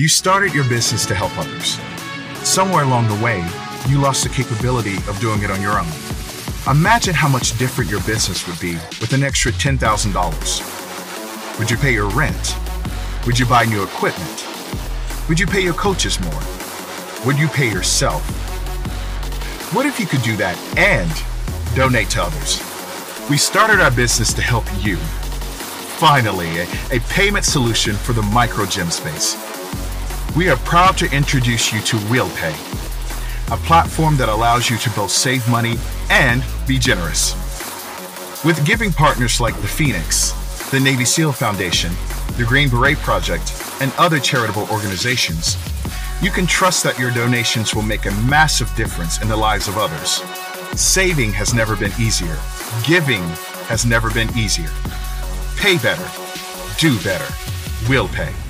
You started your business to help others. Somewhere along the way, you lost the capability of doing it on your own. Imagine how much different your business would be with an extra $10,000. Would you pay your rent? Would you buy new equipment? Would you pay your coaches more? Would you pay yourself? What if you could do that and donate to others? We started our business to help you. Finally, a, a payment solution for the micro gym space. We are proud to introduce you to WheelPay, a platform that allows you to both save money and be generous. With giving partners like the Phoenix, the Navy SEAL Foundation, the Green Beret Project, and other charitable organizations, you can trust that your donations will make a massive difference in the lives of others. Saving has never been easier. Giving has never been easier. Pay better. Do better. WheelPay.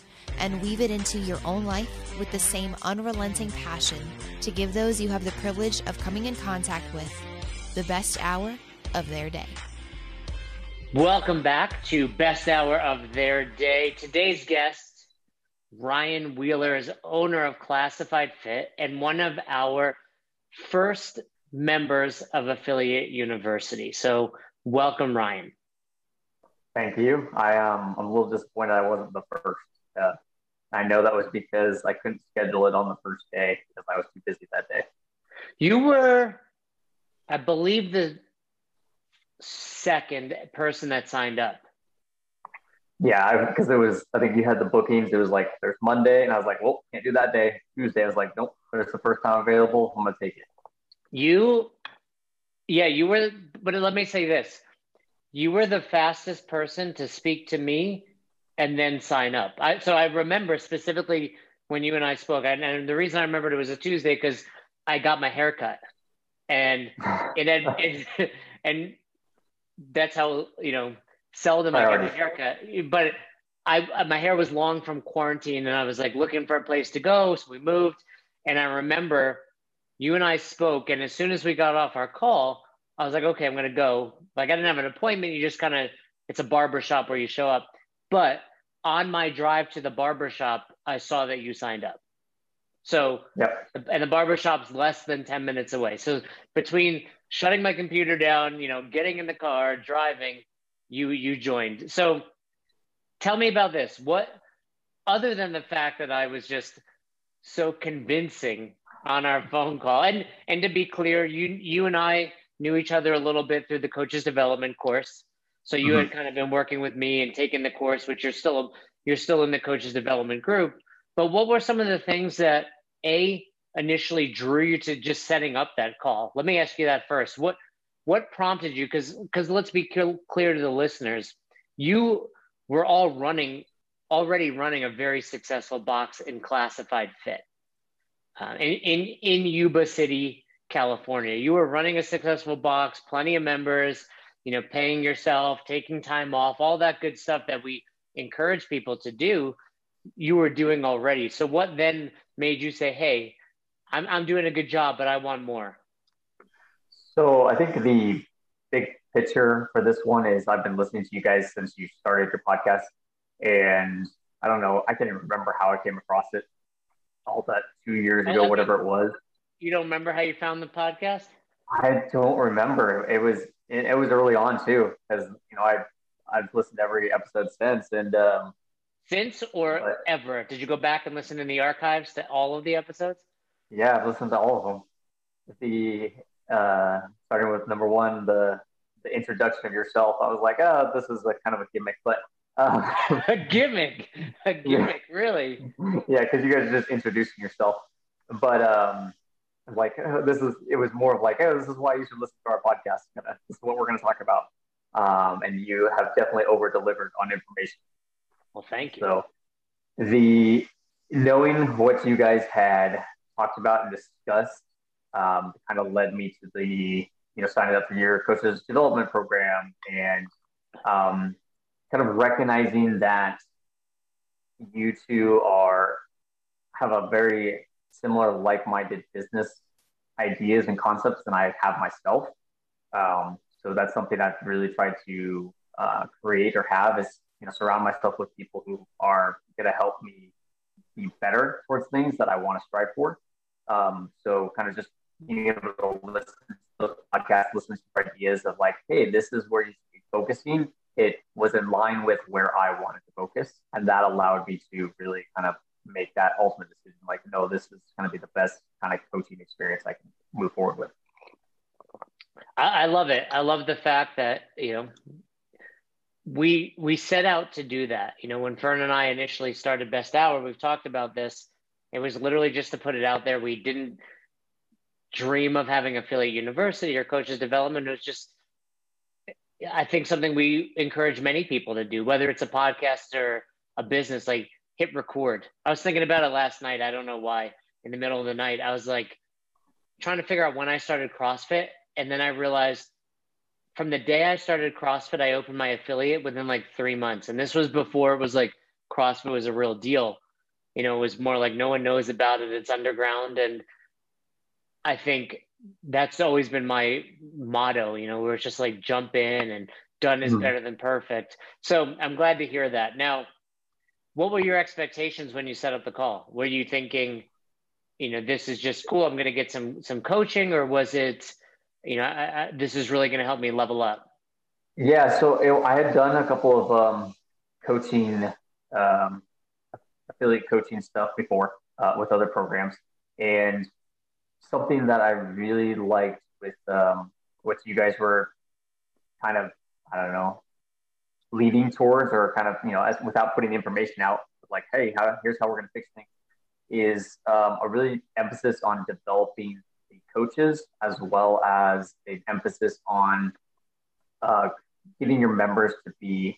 and weave it into your own life with the same unrelenting passion to give those you have the privilege of coming in contact with the best hour of their day. Welcome back to Best Hour of Their Day. Today's guest, Ryan Wheeler, is owner of Classified Fit and one of our first members of Affiliate University. So, welcome, Ryan. Thank you. I um, I'm a little disappointed I wasn't the first. Uh, I know that was because I couldn't schedule it on the first day because I was too busy that day. You were, I believe, the second person that signed up. Yeah, because it was. I think you had the bookings. It was like there's Monday, and I was like, well, can't do that day. Tuesday, I was like, nope, there's the first time available. I'm gonna take it. You, yeah, you were. But let me say this: you were the fastest person to speak to me and then sign up. I, so I remember specifically when you and I spoke, and, and the reason I remembered it was a Tuesday because I got my hair cut, and it had, it, and that's how you know seldom I get a haircut. But I my hair was long from quarantine, and I was like looking for a place to go, so we moved. And I remember you and I spoke, and as soon as we got off our call, I was like, okay, I'm gonna go. Like I didn't have an appointment. You just kind of it's a barber shop where you show up, but on my drive to the barbershop, I saw that you signed up. So, yep. and the barbershop's less than 10 minutes away. So, between shutting my computer down, you know, getting in the car, driving, you you joined. So, tell me about this. What other than the fact that I was just so convincing on our phone call. And and to be clear, you you and I knew each other a little bit through the coaches development course. So you mm-hmm. had kind of been working with me and taking the course, which you're still you're still in the coaches development group. But what were some of the things that a initially drew you to just setting up that call? Let me ask you that first. What what prompted you? Because because let's be clear to the listeners, you were all running already running a very successful box in classified fit uh, in, in in Yuba City, California. You were running a successful box, plenty of members you know, paying yourself, taking time off, all that good stuff that we encourage people to do, you were doing already. So what then made you say, hey, I'm, I'm doing a good job, but I want more? So I think the big picture for this one is I've been listening to you guys since you started your podcast. And I don't know, I can't even remember how I came across it all that two years ago, whatever it was. You don't remember how you found the podcast? I don't remember. It was it, it was early on too, because you know I I've listened to every episode since, and um, since or but, ever. Did you go back and listen in the archives to all of the episodes? Yeah, I've listened to all of them. The uh, starting with number one, the the introduction of yourself. I was like, oh, this is a kind of a gimmick, but uh, a gimmick, a gimmick, yeah. really? Yeah, because you guys are just introducing yourself. But um, like oh, this is it was more of like oh this is why you should listen to our podcast. This is what we're going to talk about. Um, and you have definitely over delivered on information. Well thank you. So the knowing what you guys had talked about and discussed um, kind of led me to the you know signing up for your coaches development program and um, kind of recognizing that you two are have a very similar like-minded business ideas and concepts than I have myself. Um, so that's something I've really tried to uh, create or have is you know surround myself with people who are going to help me be better towards things that I want to strive for. Um, so kind of just being able to listen to the podcast, listen to ideas of like, hey, this is where you should be focusing. It was in line with where I wanted to focus, and that allowed me to really kind of make that ultimate decision. Like, no, this is going to be the best kind of coaching experience I can move forward with. I, I love it. I love the fact that you know we we set out to do that. You know, when Fern and I initially started Best Hour, we've talked about this. It was literally just to put it out there. We didn't dream of having affiliate university or coaches development. It was just, I think, something we encourage many people to do, whether it's a podcast or a business. Like hit record. I was thinking about it last night. I don't know why. In the middle of the night, I was like trying to figure out when I started CrossFit, and then I realized from the day I started CrossFit, I opened my affiliate within like three months. And this was before it was like CrossFit was a real deal. You know, it was more like no one knows about it, it's underground. And I think that's always been my motto, you know, where it's just like jump in and done is mm. better than perfect. So I'm glad to hear that. Now, what were your expectations when you set up the call? Were you thinking, you know, this is just cool, I'm going to get some some coaching, or was it, you know, I, I, this is really going to help me level up? Yeah, so it, I had done a couple of um, coaching, um, affiliate coaching stuff before uh, with other programs, and something that I really liked with um, what you guys were kind of, I don't know, leading towards, or kind of, you know, as, without putting the information out, like, hey, how, here's how we're going to fix things, is um, a really emphasis on developing the coaches as well as an emphasis on uh, getting your members to be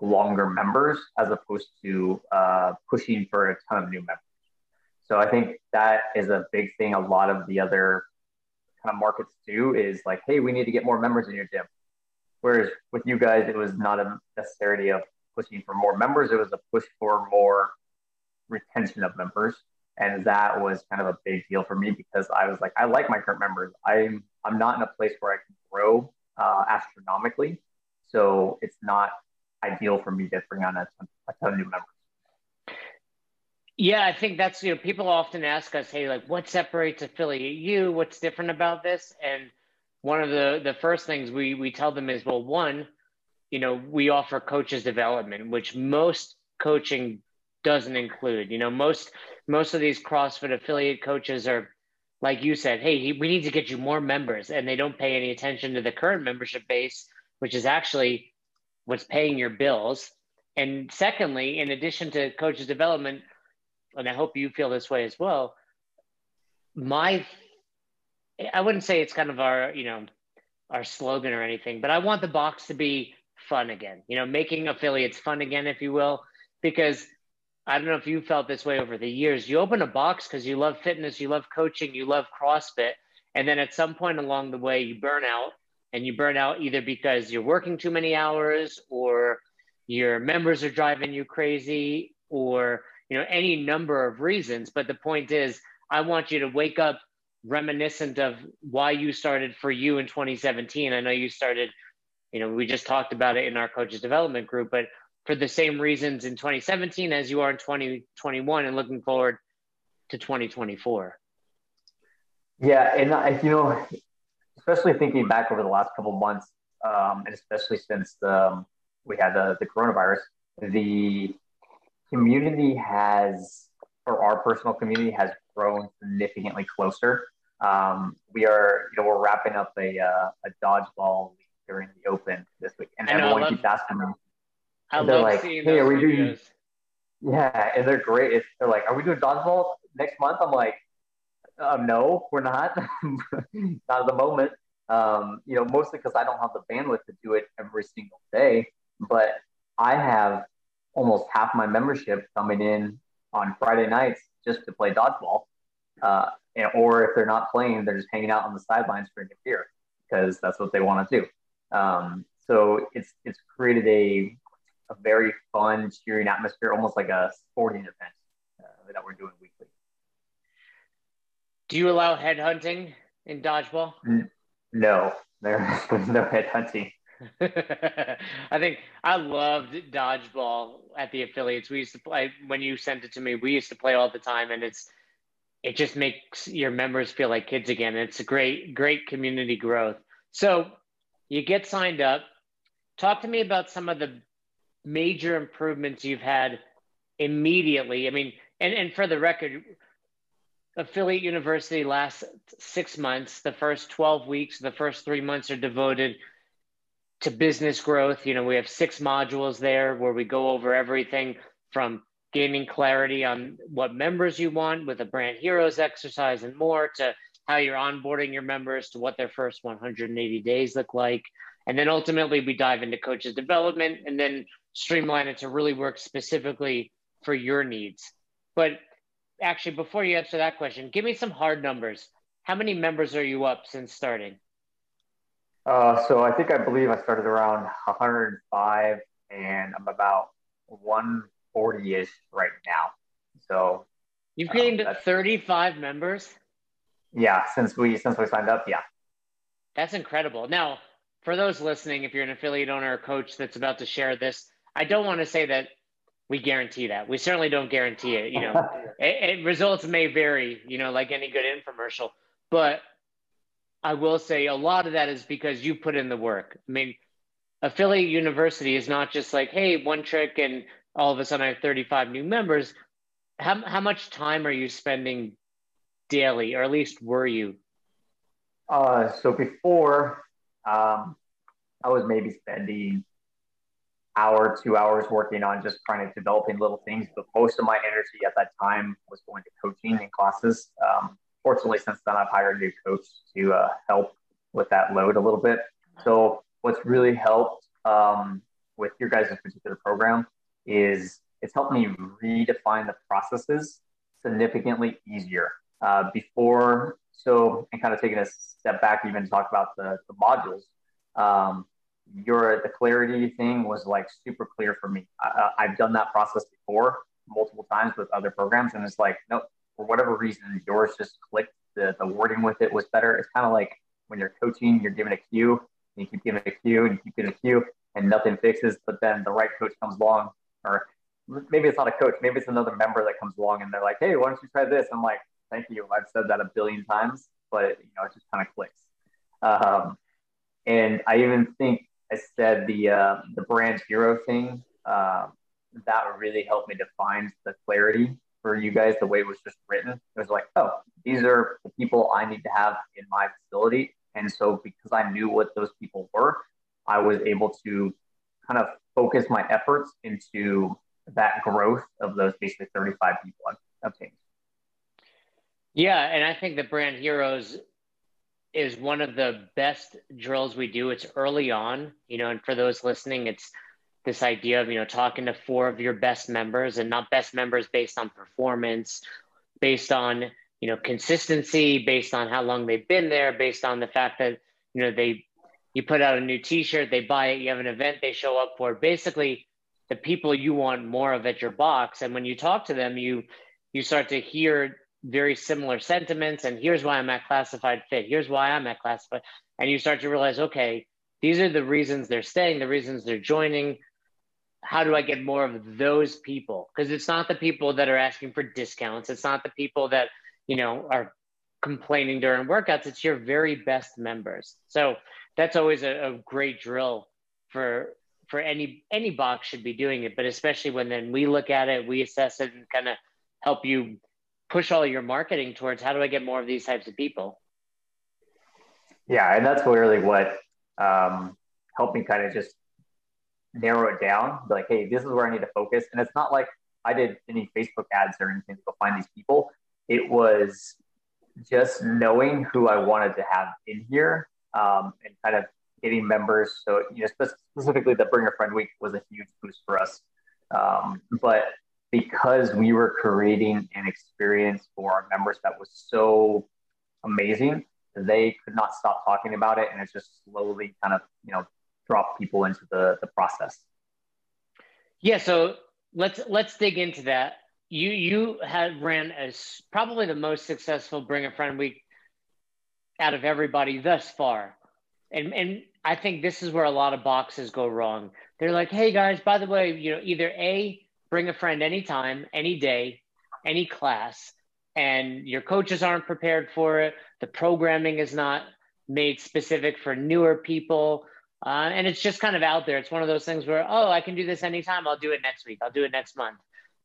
longer members as opposed to uh, pushing for a ton of new members. So I think that is a big thing. A lot of the other kind of markets do is like, hey, we need to get more members in your gym. Whereas with you guys, it was not a necessity of pushing for more members. It was a push for more retention of members and that was kind of a big deal for me because I was like, I like my current members. I'm I'm not in a place where I can grow uh, astronomically, so it's not ideal for me to bring on a ton, a ton of new members. Yeah, I think that's you know people often ask us, hey, like what separates affiliate U? What's different about this? And one of the the first things we we tell them is, well, one, you know, we offer coaches development, which most coaching doesn't include. You know, most most of these CrossFit affiliate coaches are like you said, hey, we need to get you more members, and they don't pay any attention to the current membership base, which is actually what's paying your bills. And secondly, in addition to coaches development, and I hope you feel this way as well, my I wouldn't say it's kind of our, you know, our slogan or anything, but I want the box to be fun again. You know, making affiliates fun again, if you will, because I don't know if you felt this way over the years. You open a box because you love fitness, you love coaching, you love CrossFit. And then at some point along the way, you burn out and you burn out either because you're working too many hours or your members are driving you crazy or you know any number of reasons but the point is i want you to wake up reminiscent of why you started for you in 2017 i know you started you know we just talked about it in our coaches development group but for the same reasons in 2017 as you are in 2021 and looking forward to 2024 yeah and I, you know especially thinking back over the last couple months um, and especially since um, we had the, the coronavirus the community has or our personal community has grown significantly closer um, we are you know we're wrapping up a, uh, a dodgeball during the open this week and everyone keeps asking me I they're like, hey, are we doing? Yeah, and they're great. It's, they're like, are we doing dodgeball next month? I'm like, um, no, we're not. not at the moment. Um, you know, mostly because I don't have the bandwidth to do it every single day. But I have almost half my membership coming in on Friday nights just to play dodgeball. Uh, and, or if they're not playing, they're just hanging out on the sidelines drinking beer because that's what they want to do. Um, so it's it's created a a very fun, cheering atmosphere, almost like a sporting event uh, that we're doing weekly. Do you allow head hunting in dodgeball? No, there's no head hunting. I think I loved dodgeball at the affiliates. We used to play when you sent it to me. We used to play all the time, and it's it just makes your members feel like kids again. It's a great great community growth. So you get signed up. Talk to me about some of the major improvements you've had immediately. I mean, and and for the record, affiliate university lasts six months. The first 12 weeks, the first three months are devoted to business growth. You know, we have six modules there where we go over everything from gaining clarity on what members you want with a brand heroes exercise and more to how you're onboarding your members to what their first 180 days look like. And then ultimately we dive into coaches development and then streamline it to really work specifically for your needs. But actually, before you answer that question, give me some hard numbers. How many members are you up since starting? Uh, so I think I believe I started around 105, and I'm about 140 ish right now. So you've gained um, 35 members. Yeah, since we since we signed up, yeah. That's incredible. Now, for those listening, if you're an affiliate owner or coach that's about to share this, I don't want to say that we guarantee that. We certainly don't guarantee it. You know, it, it, results may vary. You know, like any good infomercial. But I will say a lot of that is because you put in the work. I mean, affiliate university is not just like, hey, one trick and all of a sudden I have 35 new members. How how much time are you spending daily, or at least were you? Uh, so before, um, I was maybe spending hour, two hours working on just trying to developing little things. But most of my energy at that time was going to coaching and classes. Um, fortunately, since then, I've hired a new coach to uh, help with that load a little bit. So, what's really helped um, with your guys' particular program is it's helped me redefine the processes significantly easier. Uh, before, so, and kind of taking a step back, even talk about the, the modules. Um, your the clarity thing was like super clear for me. I, I've done that process before multiple times with other programs, and it's like, nope, for whatever reason, yours just clicked. The, the wording with it was better. It's kind of like when you're coaching, you're given a cue, and you keep giving a cue, and you keep giving a cue, and nothing fixes. But then the right coach comes along, or maybe it's not a coach, maybe it's another member that comes along, and they're like, hey, why don't you try this? I'm like, thank you. I've said that a billion times, but you know, it just kind of clicks. Um, and I even think I said the uh, the brand hero thing uh, that really helped me define the clarity for you guys. The way it was just written, it was like, oh, these are the people I need to have in my facility, and so because I knew what those people were, I was able to kind of focus my efforts into that growth of those basically 35 people I've obtained. Yeah, and I think the brand heroes is one of the best drills we do. It's early on, you know, and for those listening, it's this idea of, you know, talking to four of your best members and not best members based on performance, based on, you know, consistency, based on how long they've been there, based on the fact that, you know, they, you put out a new t-shirt, they buy it, you have an event they show up for. Basically, the people you want more of at your box. And when you talk to them, you, you start to hear very similar sentiments and here's why i'm at classified fit here's why i'm at classified and you start to realize okay these are the reasons they're staying the reasons they're joining how do i get more of those people because it's not the people that are asking for discounts it's not the people that you know are complaining during workouts it's your very best members so that's always a, a great drill for for any any box should be doing it but especially when then we look at it we assess it and kind of help you push all your marketing towards how do I get more of these types of people? Yeah, and that's really what um, helped me kind of just narrow it down. Like, hey, this is where I need to focus. And it's not like I did any Facebook ads or anything to go find these people. It was just knowing who I wanted to have in here um, and kind of getting members. So, you know, specifically the Bring a Friend Week was a huge boost for us. Um, but because we were creating an experience for our members that was so amazing, they could not stop talking about it, and it just slowly kind of you know dropped people into the the process. Yeah, so let's let's dig into that. You you had ran as probably the most successful Bring a Friend Week out of everybody thus far, and and I think this is where a lot of boxes go wrong. They're like, hey guys, by the way, you know, either a bring a friend anytime, any day, any class, and your coaches aren't prepared for it. The programming is not made specific for newer people. Uh, and it's just kind of out there. It's one of those things where, oh, I can do this anytime. I'll do it next week. I'll do it next month.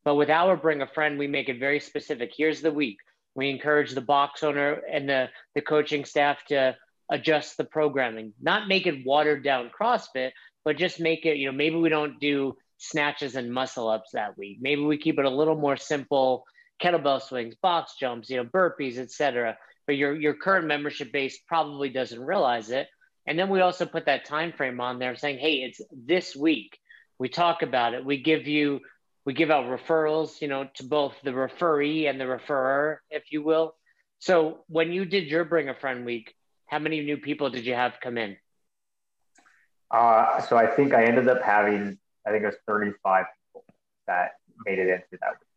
But with our Bring a Friend, we make it very specific. Here's the week. We encourage the box owner and the, the coaching staff to adjust the programming, not make it watered down CrossFit, but just make it, you know, maybe we don't do snatches and muscle ups that week. Maybe we keep it a little more simple, kettlebell swings, box jumps, you know, burpees, etc. But your your current membership base probably doesn't realize it. And then we also put that time frame on there saying, hey, it's this week. We talk about it. We give you we give out referrals, you know, to both the referee and the referrer, if you will. So when you did your Bring a Friend week, how many new people did you have come in? Uh, so I think I ended up having, I think it was 35 people that made it into that week.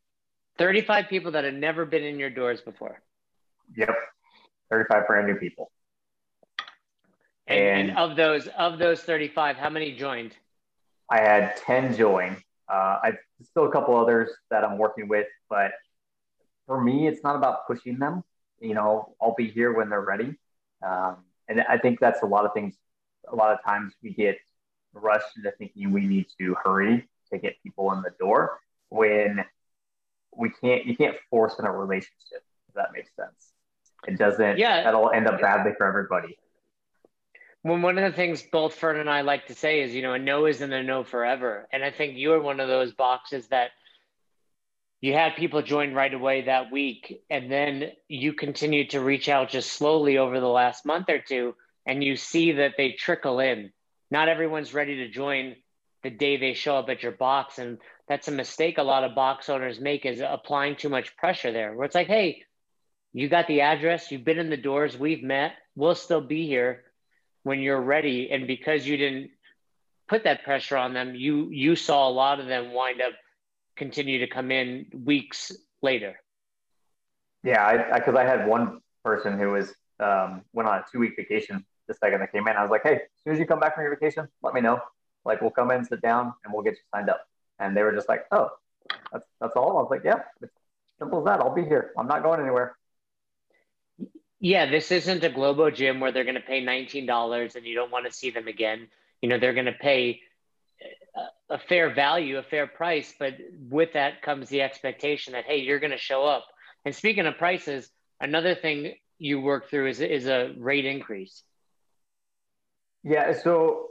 35 people that had never been in your doors before. Yep. 35 brand new people. And, and, of those of those 35, how many joined? I had 10 join. Uh, I still a couple others that I'm working with, but for me, it's not about pushing them. You know, I'll be here when they're ready. Um, and I think that's a lot of things. A lot of times we get rushed into thinking we need to hurry to get people in the door when we can't. You can't force in a relationship. If that makes sense. It doesn't. Yeah. That'll end up badly for everybody. Well, one of the things both Fern and I like to say is, you know, a no isn't a no forever. And I think you're one of those boxes that you had people join right away that week. And then you continue to reach out just slowly over the last month or two. And you see that they trickle in. Not everyone's ready to join the day they show up at your box. And that's a mistake a lot of box owners make is applying too much pressure there, where it's like, hey, you got the address, you've been in the doors, we've met, we'll still be here when you're ready. And because you didn't put that pressure on them, you you saw a lot of them wind up continue to come in weeks later. Yeah, because I, I, I, had one person who was um, went on a two week vacation the second they came in. I was like, hey, as soon as you come back from your vacation, let me know. Like we'll come in, sit down, and we'll get you signed up. And they were just like, oh, that's that's all. I was like, yeah, simple as that. I'll be here. I'm not going anywhere. Yeah, this isn't a Globo gym where they're going to pay $19 and you don't want to see them again. You know, they're going to pay a, fair value, a fair price, but with that comes the expectation that, hey, you're going to show up. And speaking of prices, another thing you work through is, is a rate increase. Yeah, so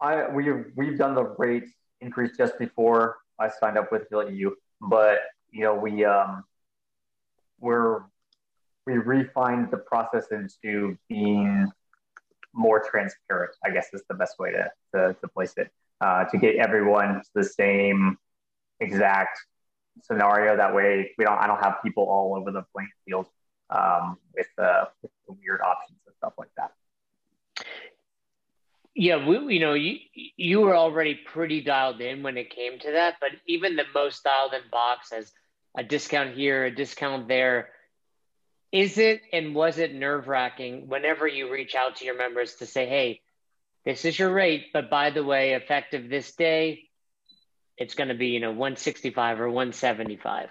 I we've we've done the rate increase just before I signed up with you, but you know we um we're we refined the process into being more transparent, I guess is the best way to, to, to place it, uh, to get everyone to the same exact scenario. That way, we don't, I don't have people all over the playing field um, with, uh, with weird options and stuff like that. Yeah, we, you know, you you were already pretty dialed in when it came to that, but even the most dialed in box has a discount here, a discount there is it and was it nerve wracking whenever you reach out to your members to say, hey, this is your rate, but by the way, effective this day, it's going to be, you know, 165 or 175?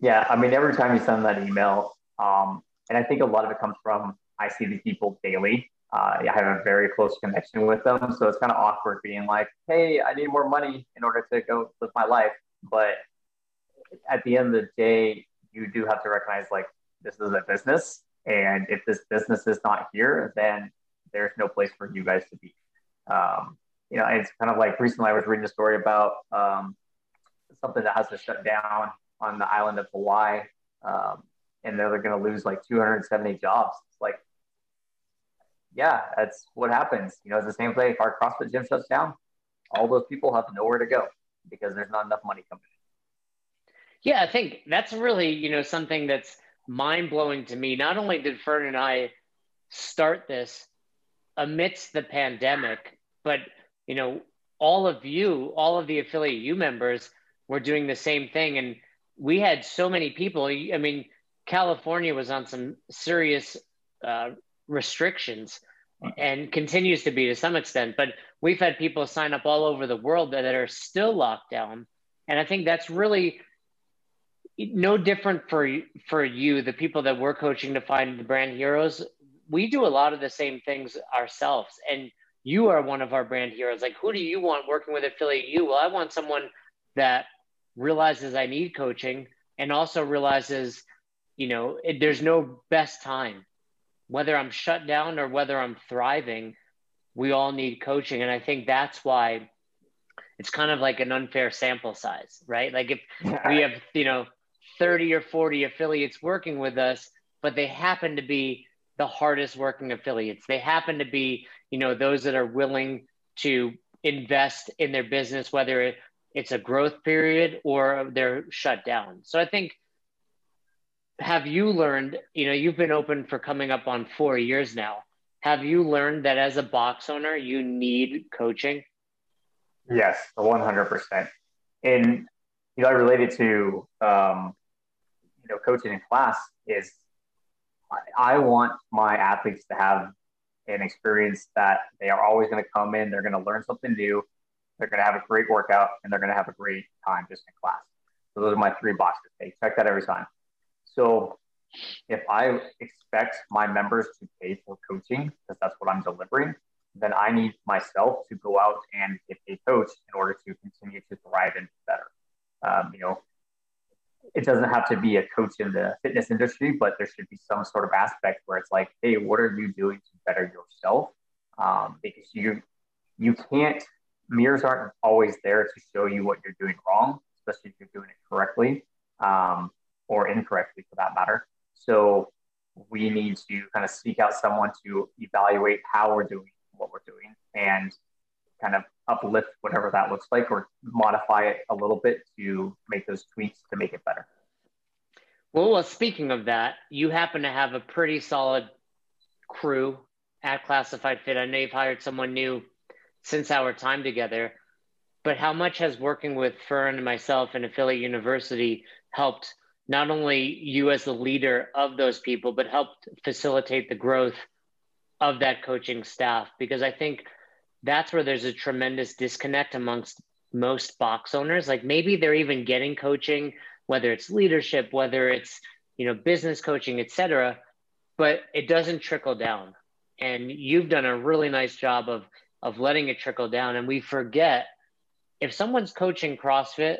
Yeah. I mean, every time you send that email, um, and I think a lot of it comes from I see these people daily. Uh, I have a very close connection with them. So it's kind of awkward being like, hey, I need more money in order to go live my life. But at the end of the day, you do have to recognize like this is a business. And if this business is not here, then there's no place for you guys to be. Um, you know, it's kind of like recently I was reading a story about um, something that has to shut down on the island of Hawaii. Um, and they're going to lose like 270 jobs. It's like, yeah, that's what happens. You know, it's the same thing. If our CrossFit gym shuts down, all those people have nowhere to go because there's not enough money coming in. Yeah, I think that's really, you know, something that's mind blowing to me. Not only did Fern and I start this amidst the pandemic, but, you know, all of you, all of the affiliate U members were doing the same thing. And we had so many people. I mean, California was on some serious uh, restrictions and continues to be to some extent. But we've had people sign up all over the world that are still locked down. And I think that's really no different for for you, the people that we're coaching to find the brand heroes. We do a lot of the same things ourselves, and you are one of our brand heroes. Like, who do you want working with affiliate U? Well, I want someone that realizes I need coaching and also realizes, you know, it, there's no best time, whether I'm shut down or whether I'm thriving. We all need coaching, and I think that's why it's kind of like an unfair sample size, right? Like if we have, you know, 30 or 40 affiliates working with us, but they happen to be the hardest working affiliates. They happen to be, you know, those that are willing to invest in their business, whether it's a growth period or they're shut down. So I think, have you learned, you know, you've been open for coming up on four years now. Have you learned that as a box owner, you need coaching? Yes, 100%. And, you know, I related to um, know coaching in class is I want my athletes to have an experience that they are always going to come in, they're going to learn something new, they're going to have a great workout, and they're going to have a great time just in class. So those are my three boxes. They check that every time. So if I expect my members to pay for coaching because that's what I'm delivering, then I need myself to go out and get a coach in order to continue to thrive and better. Um, you know, it doesn't have to be a coach in the fitness industry, but there should be some sort of aspect where it's like, hey, what are you doing to better yourself? Um, because you you can't mirrors aren't always there to show you what you're doing wrong, especially if you're doing it correctly um, or incorrectly for that matter. So we need to kind of seek out someone to evaluate how we're doing what we're doing and kind of uplift whatever that looks like or modify it a little bit to make those tweaks to make it better. Well, well, speaking of that, you happen to have a pretty solid crew at Classified Fit. I know you've hired someone new since our time together, but how much has working with Fern and myself and Affiliate University helped not only you as the leader of those people, but helped facilitate the growth of that coaching staff? Because I think – that's where there's a tremendous disconnect amongst most box owners. Like maybe they're even getting coaching, whether it's leadership, whether it's you know business coaching, etc. But it doesn't trickle down. And you've done a really nice job of of letting it trickle down. And we forget if someone's coaching CrossFit,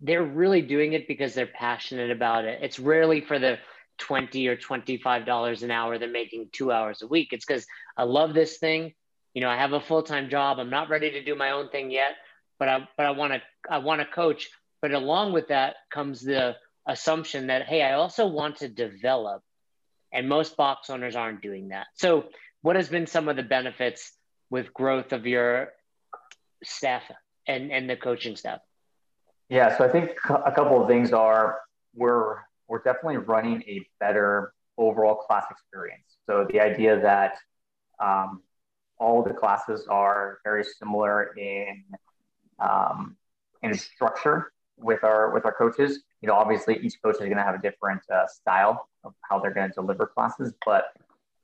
they're really doing it because they're passionate about it. It's rarely for the 20 or 25 dollars an hour they're making two hours a week. It's because I love this thing you know, I have a full time job. I'm not ready to do my own thing yet, but I but I want to I want to coach. But along with that comes the assumption that hey, I also want to develop, and most box owners aren't doing that. So, what has been some of the benefits with growth of your staff and and the coaching staff? Yeah, so I think a couple of things are we're we're definitely running a better overall class experience. So the idea that um, all the classes are very similar in um, in structure with our with our coaches. You know, obviously each coach is going to have a different uh, style of how they're going to deliver classes, but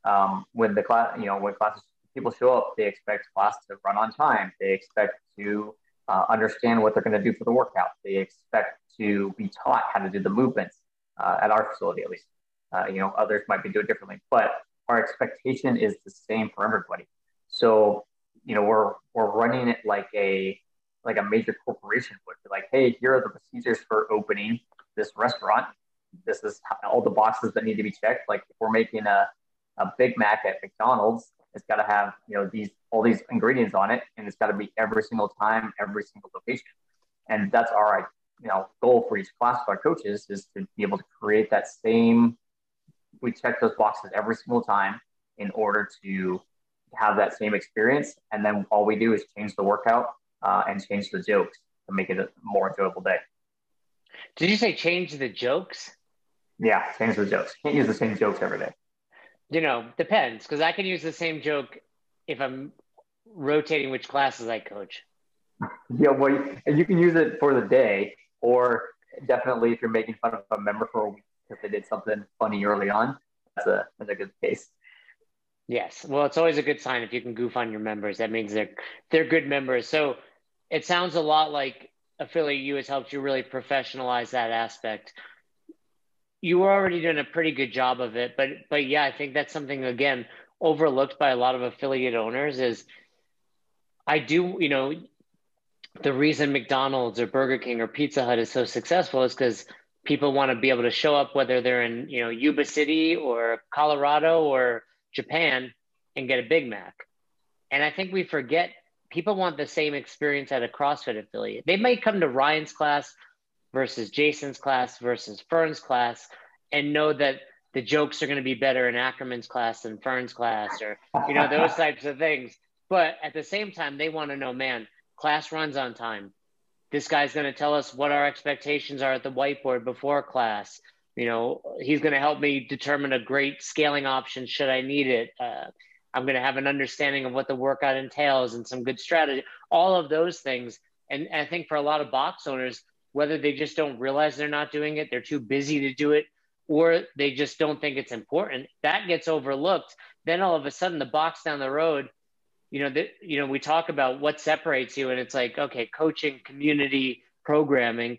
um, when the class, you know, when classes people show up, they expect class to run on time. They expect to uh, understand what they're going to do for the workout. They expect to be taught how to do the movements uh, at our facility, at least. Uh, you know, others might be doing differently, but our expectation is the same for everybody. So, you know, we're we're running it like a like a major corporation would be like, hey, here are the procedures for opening this restaurant. This is all the boxes that need to be checked. Like if we're making a, a Big Mac at McDonald's, it's got to have you know these all these ingredients on it, and it's got to be every single time, every single location. And that's our you know goal for each class of our coaches is to be able to create that same. We check those boxes every single time in order to have that same experience. And then all we do is change the workout uh, and change the jokes to make it a more enjoyable day. Did you say change the jokes? Yeah, change the jokes. Can't use the same jokes every day. You know, depends because I can use the same joke if I'm rotating which classes I coach. Yeah, well, and you can use it for the day, or definitely if you're making fun of a member for a week because they did something funny early on. That's a that's a good case. Yes, well, it's always a good sign if you can goof on your members. That means they're they're good members. So it sounds a lot like affiliate U has helped you really professionalize that aspect. You were already doing a pretty good job of it, but but yeah, I think that's something again overlooked by a lot of affiliate owners is I do, you know, the reason McDonald's or Burger King or Pizza Hut is so successful is because people want to be able to show up whether they're in, you know, Yuba City or Colorado or Japan and get a Big Mac. And I think we forget people want the same experience at a CrossFit affiliate. They might come to Ryan's class versus Jason's class versus Fern's class and know that the jokes are going to be better in Ackerman's class than Fern's class or, you know, those types of things. But at the same time, they want to know, man, class runs on time. This guy's going to tell us what our expectations are at the whiteboard before class. You know, he's going to help me determine a great scaling option should I need it. Uh, I'm going to have an understanding of what the workout entails and some good strategy, all of those things. And, and I think for a lot of box owners, whether they just don't realize they're not doing it, they're too busy to do it, or they just don't think it's important, that gets overlooked. Then all of a sudden, the box down the road you know, that you know, we talk about what separates you, and it's like, okay, coaching, community, programming,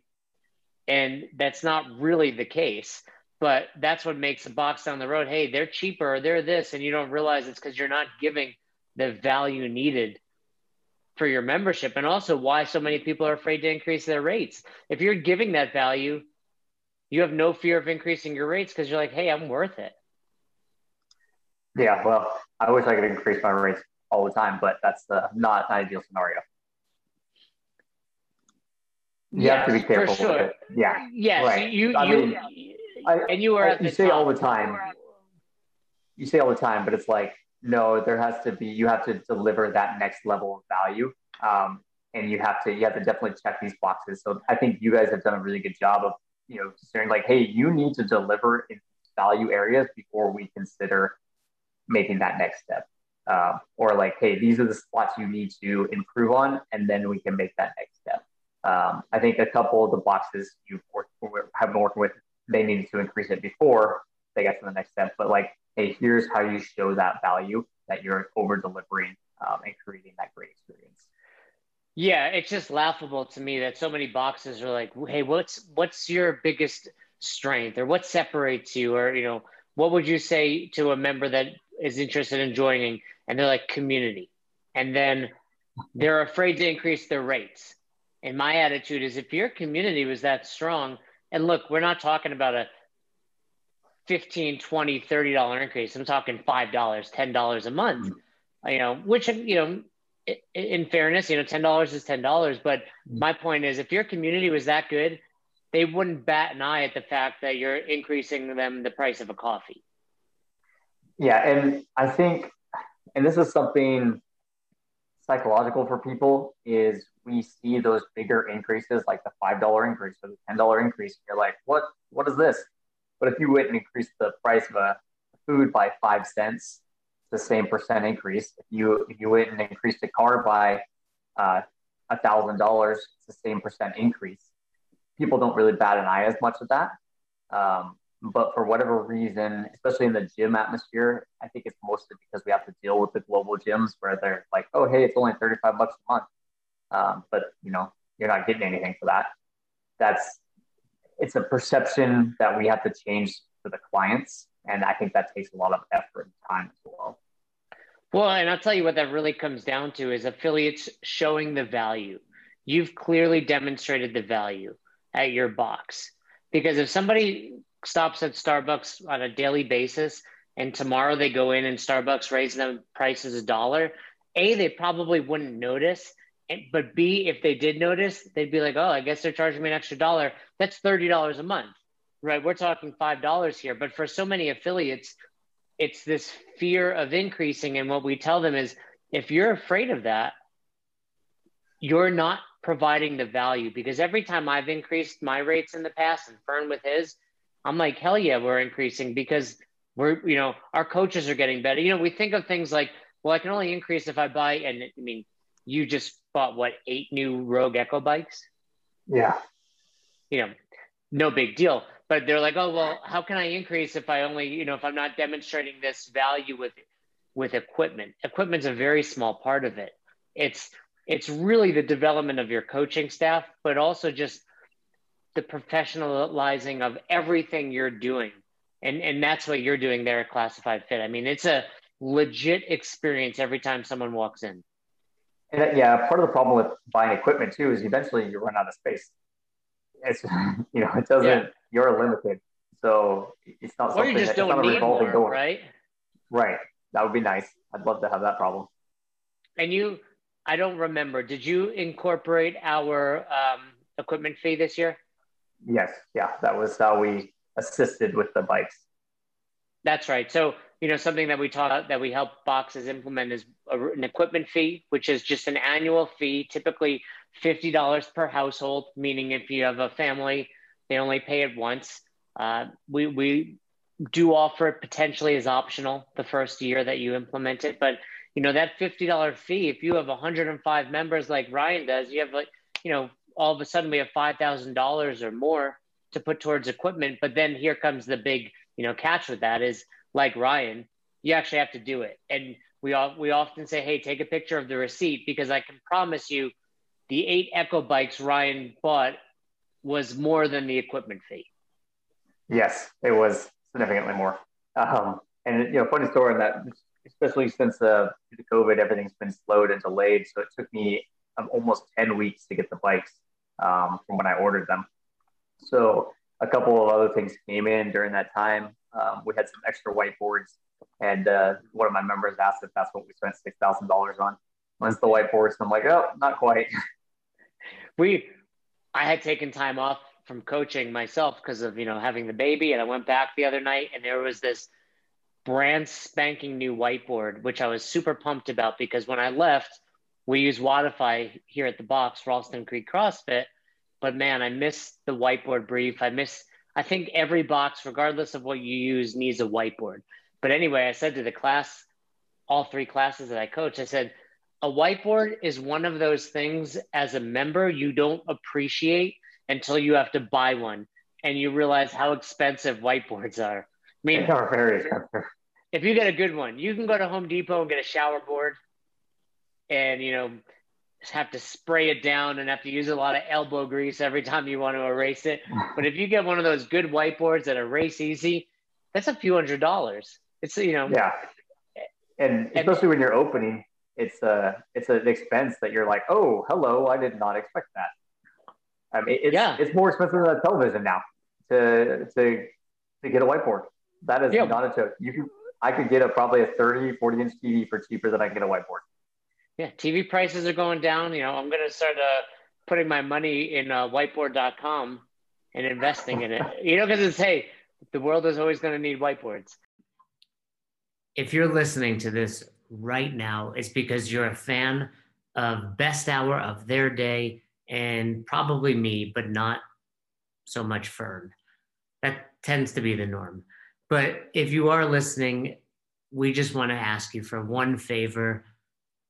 and that's not really the case. But that's what makes a box down the road. Hey, they're cheaper, they're this, and you don't realize it's because you're not giving the value needed for your membership, and also why so many people are afraid to increase their rates. If you're giving that value, you have no fear of increasing your rates because you're like, hey, I'm worth it. Yeah, well, I wish I could increase my rates all the time, but that's the not ideal scenario. You have to be careful for sure. with it. Yeah. Yes. Right. You, I you, mean, I, and you were I, you say top. all the time. You say all the time, but it's like, no, there has to be, you have to deliver that next level of value. Um, and you have to, you have to definitely check these boxes. So I think you guys have done a really good job of, you know, saying like, hey, you need to deliver in value areas before we consider making that next step uh, or like, hey, these are the spots you need to improve on, and then we can make that next step. Um, I think a couple of the boxes with, have been working with, they needed to increase it before they got to the next step. But like, hey, here's how you show that value that you're over delivering um, and creating that great experience. Yeah, it's just laughable to me that so many boxes are like, hey, what's what's your biggest strength, or what separates you, or you know, what would you say to a member that is interested in joining and they're like community and then they're afraid to increase their rates and my attitude is if your community was that strong and look we're not talking about a 15 20 30 dollar increase i'm talking five dollars ten dollars a month mm-hmm. you know which you know in fairness you know ten dollars is ten dollars but my point is if your community was that good they wouldn't bat an eye at the fact that you're increasing them the price of a coffee yeah, and I think, and this is something psychological for people is we see those bigger increases like the five dollar increase or the ten dollar increase. You're like, what? What is this? But if you went and increased the price of a food by five cents, the same percent increase. If you if you went and increased a car by uh, a thousand dollars, it's the same percent increase. People don't really bat an eye as much at that. Um, but for whatever reason, especially in the gym atmosphere, I think it's mostly because we have to deal with the global gyms where they're like, oh, hey, it's only 35 bucks a month. Um, but, you know, you're not getting anything for that. That's, it's a perception that we have to change for the clients. And I think that takes a lot of effort and time as well. Well, and I'll tell you what that really comes down to is affiliates showing the value. You've clearly demonstrated the value at your box. Because if somebody stops at Starbucks on a daily basis and tomorrow they go in and Starbucks raises the prices a dollar, A, they probably wouldn't notice. But B, if they did notice, they'd be like, oh, I guess they're charging me an extra dollar. That's $30 a month, right? We're talking $5 here. But for so many affiliates, it's this fear of increasing. And what we tell them is if you're afraid of that, you're not providing the value because every time I've increased my rates in the past and Fern with his, I'm like, hell yeah, we're increasing because we're, you know, our coaches are getting better. You know, we think of things like, well, I can only increase if I buy, and I mean, you just bought what, eight new Rogue Echo bikes? Yeah. You know, no big deal. But they're like, oh, well, how can I increase if I only, you know, if I'm not demonstrating this value with with equipment? Equipment's a very small part of it. It's it's really the development of your coaching staff, but also just the professionalizing of everything you're doing. And and that's what you're doing there at Classified Fit. I mean, it's a legit experience every time someone walks in. And yeah, part of the problem with buying equipment too is eventually you run out of space. It's you know, it doesn't yeah. you're limited. So it's not or something you just that, don't need more, door. right? Right. That would be nice. I'd love to have that problem. And you I don't remember. Did you incorporate our um, equipment fee this year? Yes. Yeah. That was how we assisted with the bikes. That's right. So, you know, something that we taught that we help boxes implement is a, an equipment fee, which is just an annual fee, typically $50 per household, meaning if you have a family, they only pay it once. Uh, we, we do offer it potentially as optional the first year that you implement it, but you know that $50 fee if you have 105 members like ryan does you have like you know all of a sudden we have $5000 or more to put towards equipment but then here comes the big you know catch with that is like ryan you actually have to do it and we all we often say hey take a picture of the receipt because i can promise you the eight echo bikes ryan bought was more than the equipment fee yes it was significantly more um, and you know funny story in that especially since uh, the COVID, everything's been slowed and delayed. So it took me um, almost 10 weeks to get the bikes um, from when I ordered them. So a couple of other things came in during that time. Um, we had some extra whiteboards, and uh, one of my members asked if that's what we spent six thousand dollars on. When's the whiteboards? I'm like, oh, not quite. We, I had taken time off from coaching myself because of you know having the baby, and I went back the other night, and there was this brand spanking new whiteboard, which I was super pumped about because when I left, we use Wodify here at the box, Ralston Creek CrossFit. But man, I miss the whiteboard brief. I miss, I think every box, regardless of what you use, needs a whiteboard. But anyway, I said to the class, all three classes that I coach, I said, a whiteboard is one of those things as a member you don't appreciate until you have to buy one and you realize how expensive whiteboards are. I mean, they are very expensive. If you get a good one, you can go to Home Depot and get a shower board, and you know, have to spray it down and have to use a lot of elbow grease every time you want to erase it. But if you get one of those good whiteboards that erase easy, that's a few hundred dollars. It's you know, yeah, and especially and, when you're opening, it's a it's an expense that you're like, oh, hello, I did not expect that. I mean, it's, yeah. it's more expensive than a television now to to to get a whiteboard. That is yeah. not a joke. You can, I could get a probably a 30, 40 inch TV for cheaper than I can get a whiteboard. Yeah, TV prices are going down. You know, I'm going to start uh, putting my money in uh, whiteboard.com and investing in it. You know, because it's hey, the world is always going to need whiteboards. If you're listening to this right now, it's because you're a fan of Best Hour of Their Day and probably me, but not so much Fern. That tends to be the norm. But if you are listening, we just want to ask you for one favor.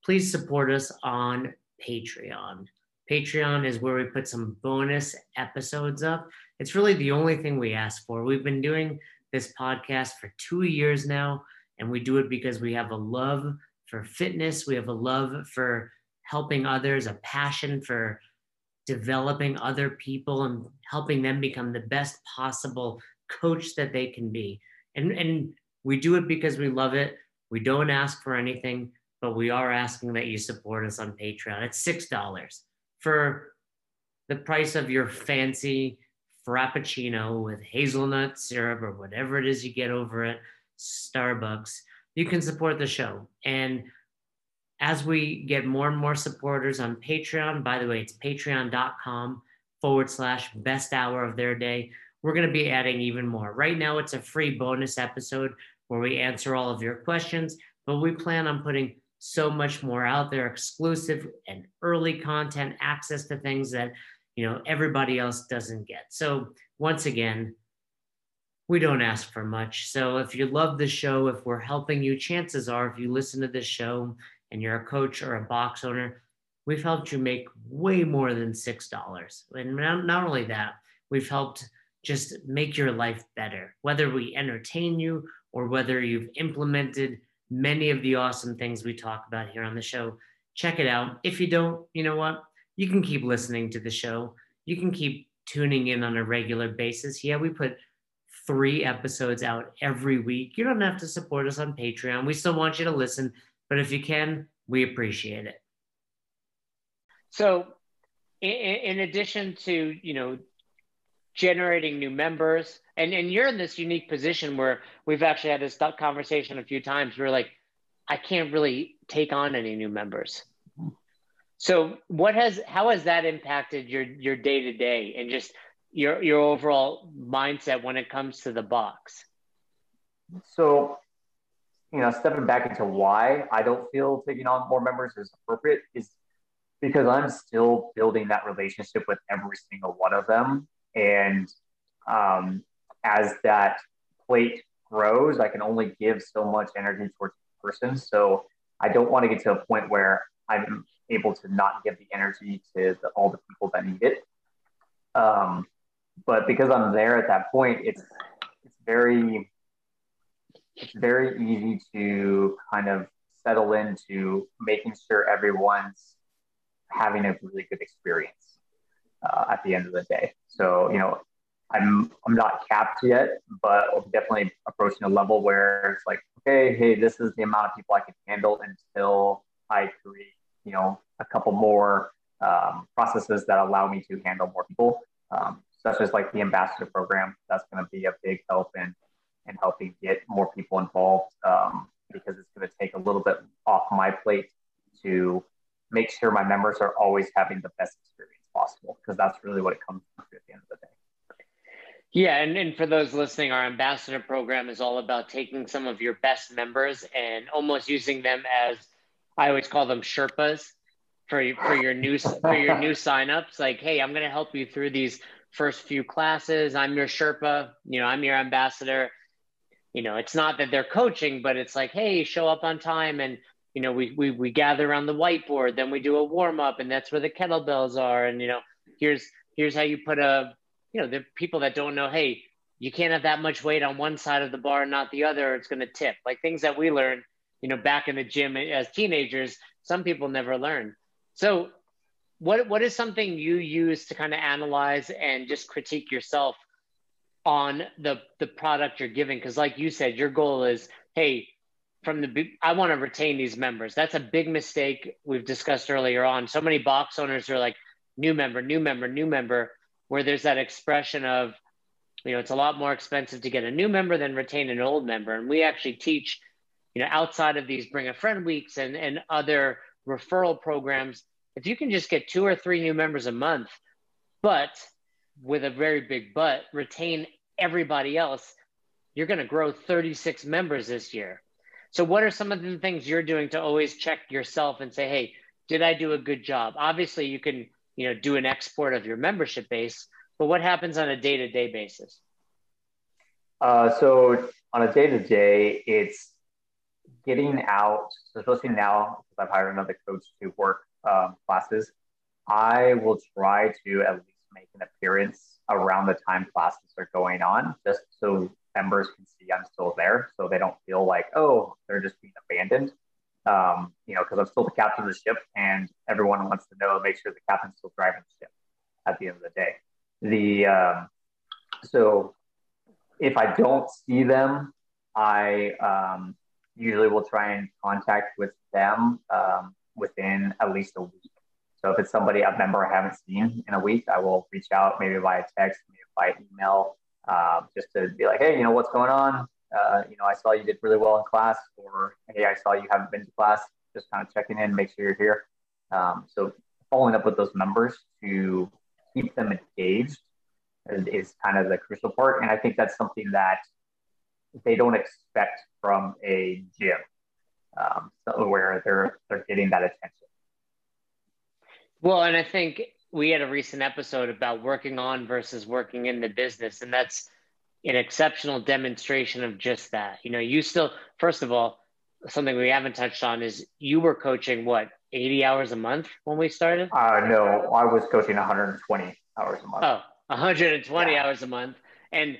Please support us on Patreon. Patreon is where we put some bonus episodes up. It's really the only thing we ask for. We've been doing this podcast for two years now, and we do it because we have a love for fitness, we have a love for helping others, a passion for developing other people and helping them become the best possible coach that they can be and and we do it because we love it. We don't ask for anything, but we are asking that you support us on Patreon. It's six dollars for the price of your fancy frappuccino with hazelnut syrup or whatever it is you get over at Starbucks. You can support the show. And as we get more and more supporters on Patreon, by the way, it's patreon.com forward slash best hour of their day we're going to be adding even more. Right now, it's a free bonus episode where we answer all of your questions, but we plan on putting so much more out there, exclusive and early content, access to things that you know everybody else doesn't get. So once again, we don't ask for much. So if you love the show, if we're helping you, chances are if you listen to this show and you're a coach or a box owner, we've helped you make way more than $6. And not only that, we've helped just make your life better, whether we entertain you or whether you've implemented many of the awesome things we talk about here on the show. Check it out. If you don't, you know what? You can keep listening to the show. You can keep tuning in on a regular basis. Yeah, we put three episodes out every week. You don't have to support us on Patreon. We still want you to listen, but if you can, we appreciate it. So, in, addition to you know generating new members, and and you're in this unique position where we've actually had this conversation a few times. We're like, I can't really take on any new members. So, what has how has that impacted your your day to day and just your your overall mindset when it comes to the box? So, you know, stepping back into why I don't feel taking on more members is appropriate is because I'm still building that relationship with every single one of them. And um, as that plate grows, I can only give so much energy towards the person. So I don't want to get to a point where I'm able to not give the energy to the, all the people that need it. Um, but because I'm there at that point, it's it's very it's very easy to kind of settle into making sure everyone's having a really good experience uh, at the end of the day. So, you know, I'm I'm not capped yet, but I'm definitely approaching a level where it's like, okay, hey, this is the amount of people I can handle until I create, you know, a couple more um, processes that allow me to handle more people, um, such as like the ambassador program. That's going to be a big help in in helping get more people involved um, because it's going to take a little bit off my plate to make sure my members are always having the best experience possible because that's really what it comes down to at the end of the day. Yeah, and, and for those listening, our ambassador program is all about taking some of your best members and almost using them as I always call them Sherpas for for your new for your new signups. Like, hey, I'm going to help you through these first few classes. I'm your Sherpa. You know, I'm your ambassador. You know, it's not that they're coaching, but it's like, hey, show up on time and you know, we, we, we gather around the whiteboard, then we do a warm up and that's where the kettlebells are. And, you know, here's, here's how you put a, you know, the people that don't know, Hey, you can't have that much weight on one side of the bar, not the other. It's going to tip like things that we learned, you know, back in the gym as teenagers, some people never learn. So what, what is something you use to kind of analyze and just critique yourself on the, the product you're giving? Cause like you said, your goal is, Hey, from the I want to retain these members. That's a big mistake we've discussed earlier on. So many box owners are like new member, new member, new member, where there's that expression of, you know, it's a lot more expensive to get a new member than retain an old member. And we actually teach, you know, outside of these bring a friend weeks and, and other referral programs, if you can just get two or three new members a month, but with a very big but, retain everybody else, you're going to grow 36 members this year so, what are some of the things you're doing to always check yourself and say, hey, did I do a good job? Obviously, you can you know do an export of your membership base, but what happens on a day to day basis? Uh, so on a day to day, it's getting out. Especially now, because I've hired another coach to work um, classes, I will try to at least make an appearance around the time classes are going on, just so members can see I'm still there, so they don't feel like oh they're just being abandoned. Um, you know, because I'm still the captain of the ship, and everyone wants to know make sure the captain's still driving the ship at the end of the day. The um, so if I don't see them, I um, usually will try and contact with them um, within at least a week. So if it's somebody a member I haven't seen in a week, I will reach out maybe via text, maybe by email, um, just to be like, hey, you know, what's going on? Uh, you know, I saw you did really well in class, or hey, I saw you haven't been to class. Just kind of checking in, make sure you're here. Um, so following up with those members to keep them engaged is, is kind of the crucial part, and I think that's something that they don't expect from a gym. um, so where they're they're getting that attention. Well, and I think we had a recent episode about working on versus working in the business, and that's an exceptional demonstration of just that. You know, you still, first of all, something we haven't touched on is you were coaching what 80 hours a month when we started? Uh, no, I was coaching 120 hours a month. Oh, 120 yeah. hours a month. And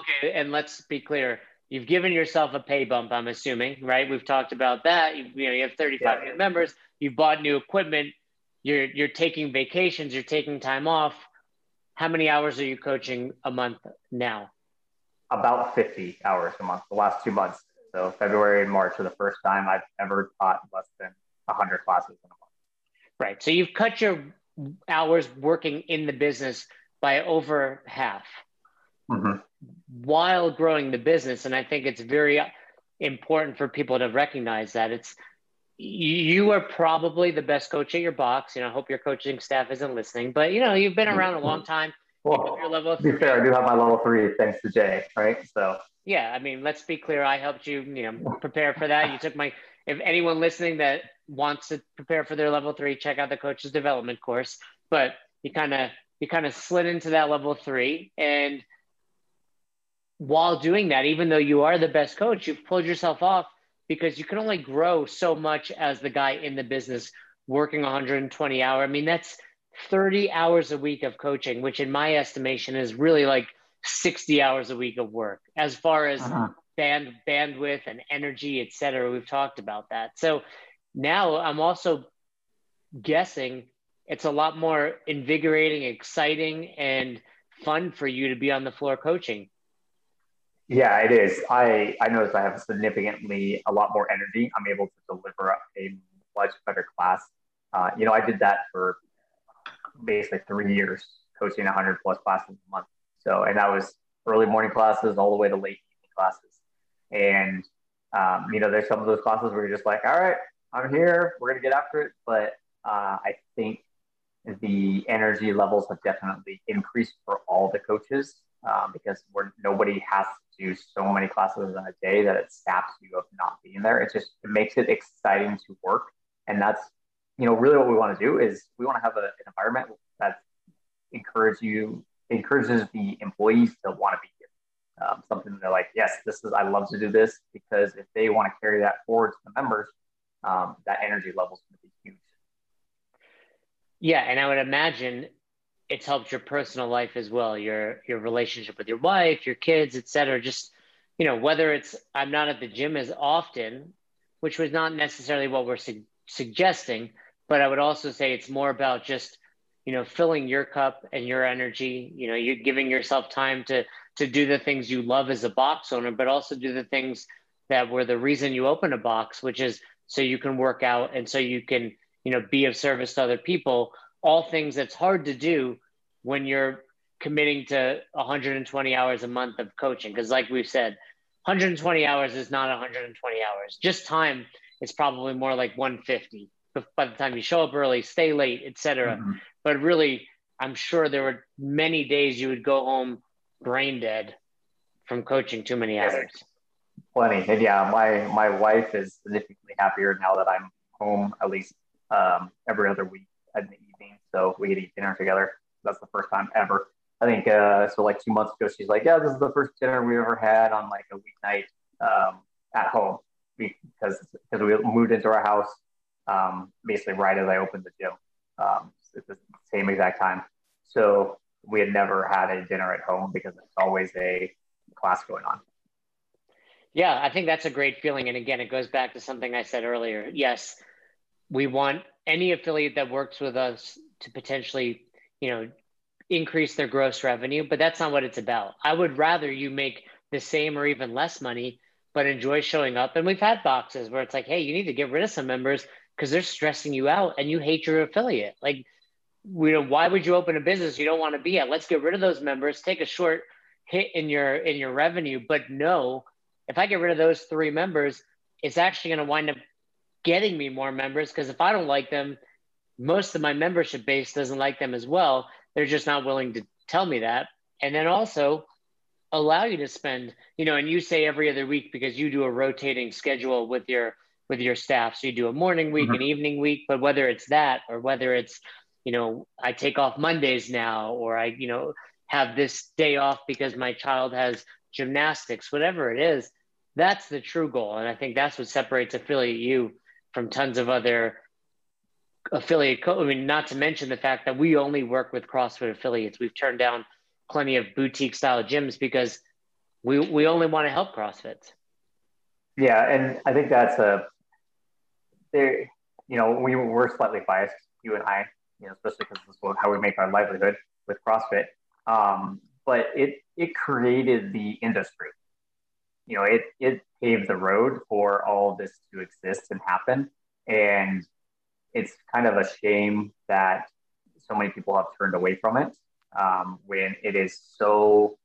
okay, and let's be clear, you've given yourself a pay bump, I'm assuming, right? We've talked about that. You, you know, you have 35 yeah. members, you've bought new equipment, you're you're taking vacations, you're taking time off. How many hours are you coaching a month now? About 50 hours a month, the last two months. So February and March are the first time I've ever taught less than 100 classes in a month. Right. So you've cut your hours working in the business by over half mm-hmm. while growing the business. And I think it's very important for people to recognize that it's you are probably the best coach at your box. You know, I hope your coaching staff isn't listening, but you know, you've been mm-hmm. around a long time. Well, your level to be fair, I do have my level three thanks to Jay, right? So yeah, I mean, let's be clear. I helped you, you know, prepare for that. You took my. If anyone listening that wants to prepare for their level three, check out the coach's development course. But you kind of you kind of slid into that level three, and while doing that, even though you are the best coach, you've pulled yourself off because you can only grow so much as the guy in the business working 120 hour. I mean, that's 30 hours a week of coaching, which in my estimation is really like 60 hours a week of work as far as uh-huh. band bandwidth and energy, et cetera. We've talked about that. So now I'm also guessing it's a lot more invigorating, exciting, and fun for you to be on the floor coaching. Yeah, it is. I I notice I have significantly a lot more energy. I'm able to deliver a much better class. Uh, you know, I did that for basically three years, coaching 100 plus classes a month. So, and that was early morning classes all the way to late evening classes. And um, you know, there's some of those classes where you're just like, all right, I'm here, we're gonna get after it. But uh, I think the energy levels have definitely increased for all the coaches um, because we're, nobody has to do so many classes in a day that it saps you of not being there. It just it makes it exciting to work, and that's you know really what we want to do is we want to have a, an environment that encourages you encourages the employees to want to be here. Um, something they're like, yes, this is I love to do this because if they want to carry that forward to the members, um, that energy level is going to be huge. Yeah, and I would imagine it's helped your personal life as well your your relationship with your wife your kids etc just you know whether it's i'm not at the gym as often which was not necessarily what we're su- suggesting but i would also say it's more about just you know filling your cup and your energy. You know you're giving yourself time to to do the things you love as a box owner but also do the things that were the reason you open a box which is so you can work out and so you can you know be of service to other people all things that's hard to do when you're committing to 120 hours a month of coaching. Because, like we've said, 120 hours is not 120 hours. Just time is probably more like 150 by the time you show up early, stay late, etc. Mm-hmm. But really, I'm sure there were many days you would go home brain dead from coaching too many hours. Plenty. And yeah, my my wife is significantly happier now that I'm home at least um, every other week evening. So we get eat dinner together. That's the first time ever. I think uh, so. Like two months ago, she's like, "Yeah, this is the first dinner we ever had on like a weeknight um, at home because because we moved into our house um, basically right as I opened the gym. Um, it's the same exact time. So we had never had a dinner at home because it's always a class going on. Yeah, I think that's a great feeling. And again, it goes back to something I said earlier. Yes, we want any affiliate that works with us to potentially, you know, increase their gross revenue, but that's not what it's about. I would rather you make the same or even less money, but enjoy showing up. And we've had boxes where it's like, hey, you need to get rid of some members because they're stressing you out and you hate your affiliate. Like, you know, why would you open a business you don't want to be at? Let's get rid of those members, take a short hit in your in your revenue, but no, if I get rid of those three members, it's actually going to wind up getting me more members because if I don't like them, most of my membership base doesn't like them as well. They're just not willing to tell me that. And then also allow you to spend, you know, and you say every other week because you do a rotating schedule with your with your staff. So you do a morning week, mm-hmm. an evening week, but whether it's that or whether it's, you know, I take off Mondays now, or I, you know, have this day off because my child has gymnastics, whatever it is, that's the true goal. And I think that's what separates Affiliate U from tons of other affiliate co- I mean, not to mention the fact that we only work with CrossFit affiliates. We've turned down plenty of boutique style gyms because we we only want to help CrossFit. Yeah, and I think that's a there. You know, we we're slightly biased, you and I, you know, especially because this is how we make our livelihood with CrossFit. Um, but it it created the industry. You know, it it paved the road for all this to exist and happen. And it's kind of a shame that so many people have turned away from it um, when it is so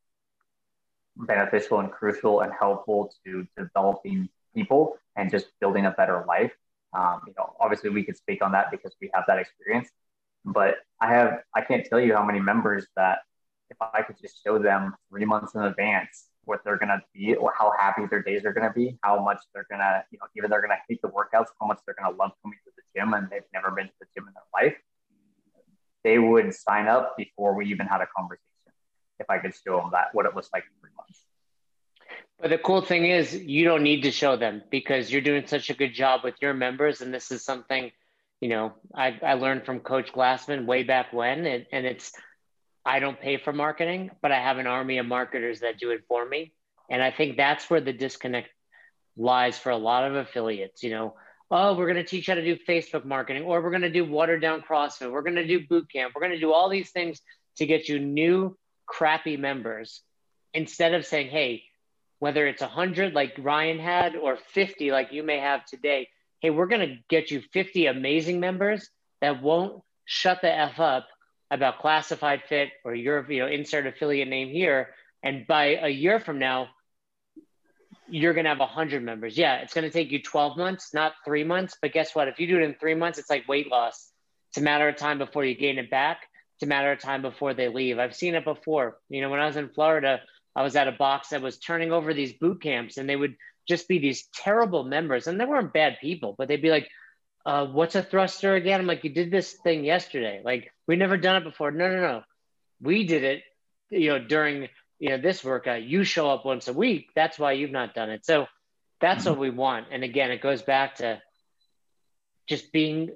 beneficial and crucial and helpful to developing people and just building a better life. Um, you know, obviously we could speak on that because we have that experience, but I have I can't tell you how many members that if I could just show them three months in advance what they're gonna be, or how happy their days are gonna be, how much they're gonna, you know, even they're gonna hate the workouts, how much they're gonna love coming to gym, and they've never been to the gym in their life, they would sign up before we even had a conversation. If I could show them that what it was like in three months. But the cool thing is, you don't need to show them because you're doing such a good job with your members, and this is something, you know, I, I learned from Coach Glassman way back when, and, and it's I don't pay for marketing, but I have an army of marketers that do it for me. And I think that's where the disconnect lies for a lot of affiliates. You know, oh, we're going to teach you how to do Facebook marketing, or we're going to do watered down CrossFit, we're going to do boot camp, we're going to do all these things to get you new crappy members. Instead of saying, hey, whether it's 100 like Ryan had or 50 like you may have today, hey, we're going to get you 50 amazing members that won't shut the F up about classified fit or your you know insert affiliate name here. And by a year from now you're going to have 100 members yeah it's going to take you 12 months not three months but guess what if you do it in three months it's like weight loss it's a matter of time before you gain it back it's a matter of time before they leave i've seen it before you know when i was in florida i was at a box that was turning over these boot camps and they would just be these terrible members and they weren't bad people but they'd be like uh, what's a thruster again? I'm like, you did this thing yesterday. Like, we never done it before. No, no, no. We did it, you know, during, you know, this workout. You show up once a week. That's why you've not done it. So that's mm-hmm. what we want. And again, it goes back to just being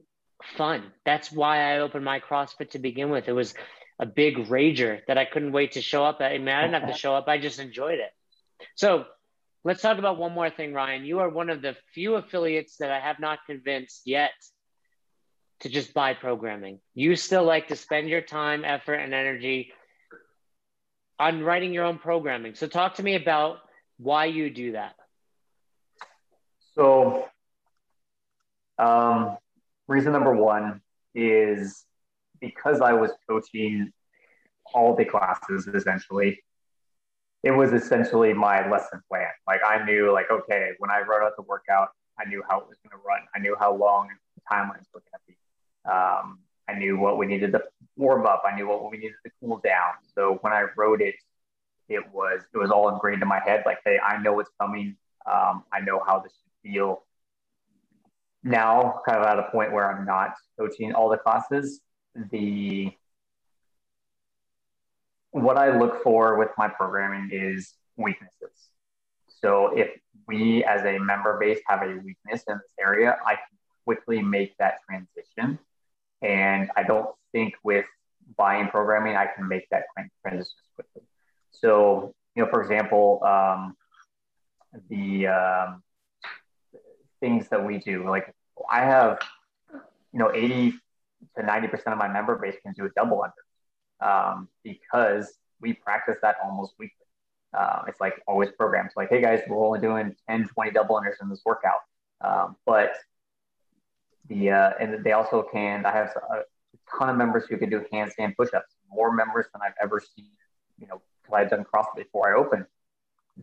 fun. That's why I opened my CrossFit to begin with. It was a big rager that I couldn't wait to show up. I mean, I didn't have to show up. I just enjoyed it. So Let's talk about one more thing, Ryan. You are one of the few affiliates that I have not convinced yet to just buy programming. You still like to spend your time, effort, and energy on writing your own programming. So, talk to me about why you do that. So, um, reason number one is because I was coaching all the classes essentially it was essentially my lesson plan. Like I knew, like okay, when I wrote out the workout, I knew how it was going to run. I knew how long the timelines were going to be. Um, I knew what we needed to warm up. I knew what we needed to cool down. So when I wrote it, it was it was all ingrained in my head. Like, hey, I know what's coming. Um, I know how this should feel. Now, kind of at a point where I'm not coaching all the classes, the what I look for with my programming is weaknesses. So if we as a member base have a weakness in this area, I can quickly make that transition. And I don't think with buying programming, I can make that transition quickly. So, you know, for example, um, the um, things that we do, like I have, you know, 80 to 90% of my member base can do a double under um, because we practice that almost weekly. Uh, it's like always programs like, hey guys, we're only doing 10, 20 double unders in this workout. Um, but the, uh, and they also can, I have a ton of members who can do handstand push-ups, more members than I've ever seen, you know, because I've done CrossFit before I opened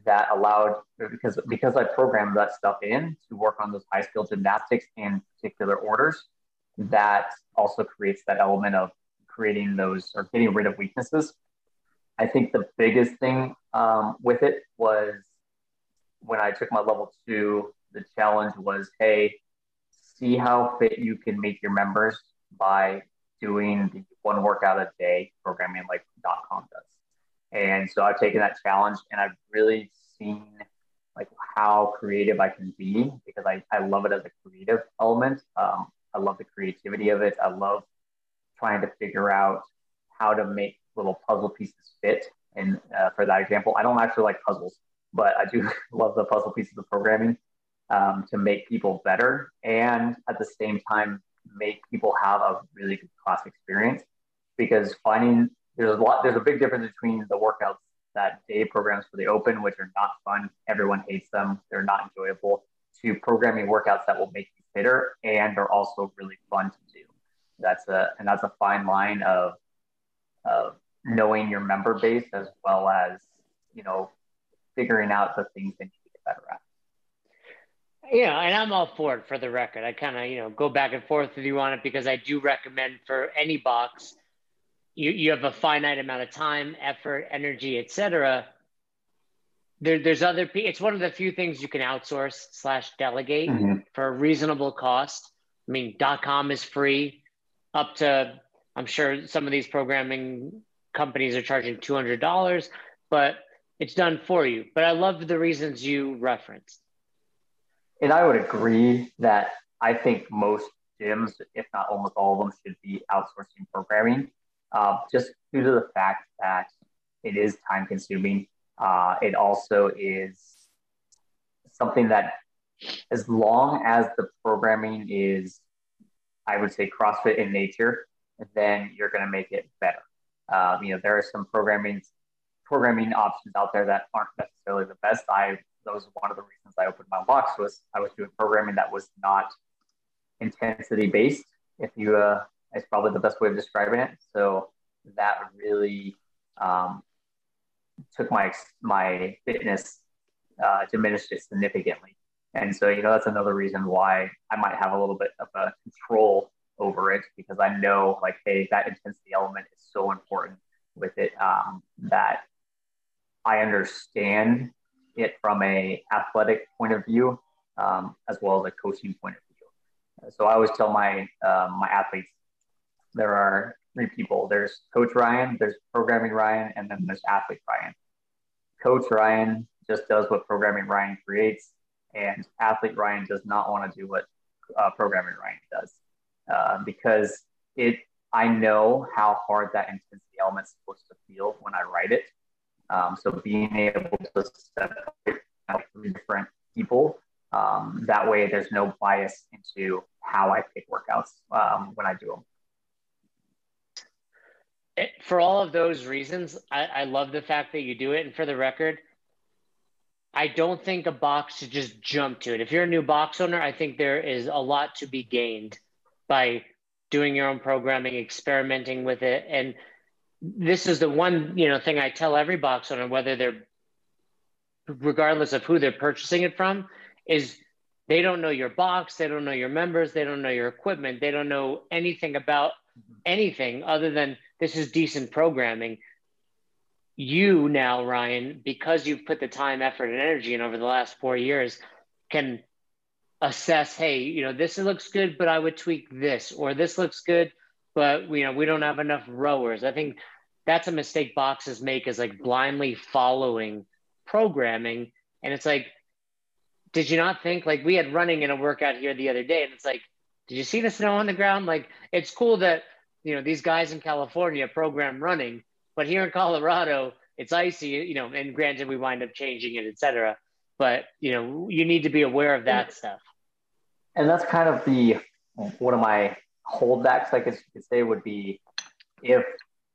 that allowed, because, because I programmed that stuff in to work on those high skill gymnastics in particular orders, that also creates that element of creating those or getting rid of weaknesses. I think the biggest thing um, with it was when I took my level two the challenge was, hey, see how fit you can make your members by doing the one workout a day programming like .com does. And so I've taken that challenge and I've really seen like how creative I can be because I, I love it as a creative element. Um, I love the creativity of it. I love trying to figure out how to make little puzzle pieces fit. And uh, for that example, I don't actually like puzzles, but I do love the puzzle pieces of programming um, to make people better and at the same time make people have a really good class experience. Because finding there's a lot, there's a big difference between the workouts that day programs for the open, which are not fun. Everyone hates them. They're not enjoyable. To programming workouts that will make you fitter and are also really fun to do. That's a and that's a fine line of of knowing your member base as well as you know figuring out the things that you get better at. Yeah, and I'm all for it for the record. I kind of, you know, go back and forth with you on it because I do recommend for any box, you, you have a finite amount of time, effort, energy, etc. There, there's other, it's one of the few things you can outsource slash delegate mm-hmm. for a reasonable cost. I mean, dot .com is free up to, I'm sure some of these programming companies are charging $200, but it's done for you. But I love the reasons you referenced and I would agree that I think most gyms, if not almost all of them, should be outsourcing programming, uh, just due to the fact that it is time consuming. Uh, it also is something that, as long as the programming is, I would say, CrossFit in nature, then you're going to make it better. Um, you know, there are some programming programming options out there that aren't necessarily the best. I that was one of the reasons I opened my box was I was doing programming that was not intensity based. If you, uh, it's probably the best way of describing it. So that really um, took my my fitness, uh, diminished it significantly. And so you know that's another reason why I might have a little bit of a control over it because I know like hey that intensity element is so important with it um, that I understand it from a athletic point of view um, as well as a coaching point of view. So I always tell my um, my athletes there are three people. There's Coach Ryan, there's Programming Ryan, and then there's Athlete Ryan. Coach Ryan just does what Programming Ryan creates, and Athlete Ryan does not want to do what uh, Programming Ryan does uh, because it. I know how hard that intensity element is supposed to feel when I write it, um, so being able to separate three different people, um, that way there's no bias into how I pick workouts um, when I do them. Eh, for all of those reasons, I, I love the fact that you do it. And for the record, I don't think a box should just jump to it. If you're a new box owner, I think there is a lot to be gained by doing your own programming, experimenting with it, and this is the one you know thing I tell every box owner, whether they're regardless of who they're purchasing it from, is they don't know your box, they don't know your members, they don't know your equipment, they don't know anything about anything other than this is decent programming. You now, Ryan, because you've put the time, effort, and energy in over the last four years, can assess, hey, you know, this looks good, but I would tweak this, or this looks good, but you know we don't have enough rowers. I think that's a mistake boxes make is like blindly following programming, and it's like, did you not think like we had running in a workout here the other day, and it's like, did you see the snow on the ground? Like it's cool that you know these guys in California program running, but here in Colorado it's icy, you know, and granted we wind up changing it, etc. But you know you need to be aware of that stuff. And that's kind of the one of my holdbacks, I guess you could say, would be if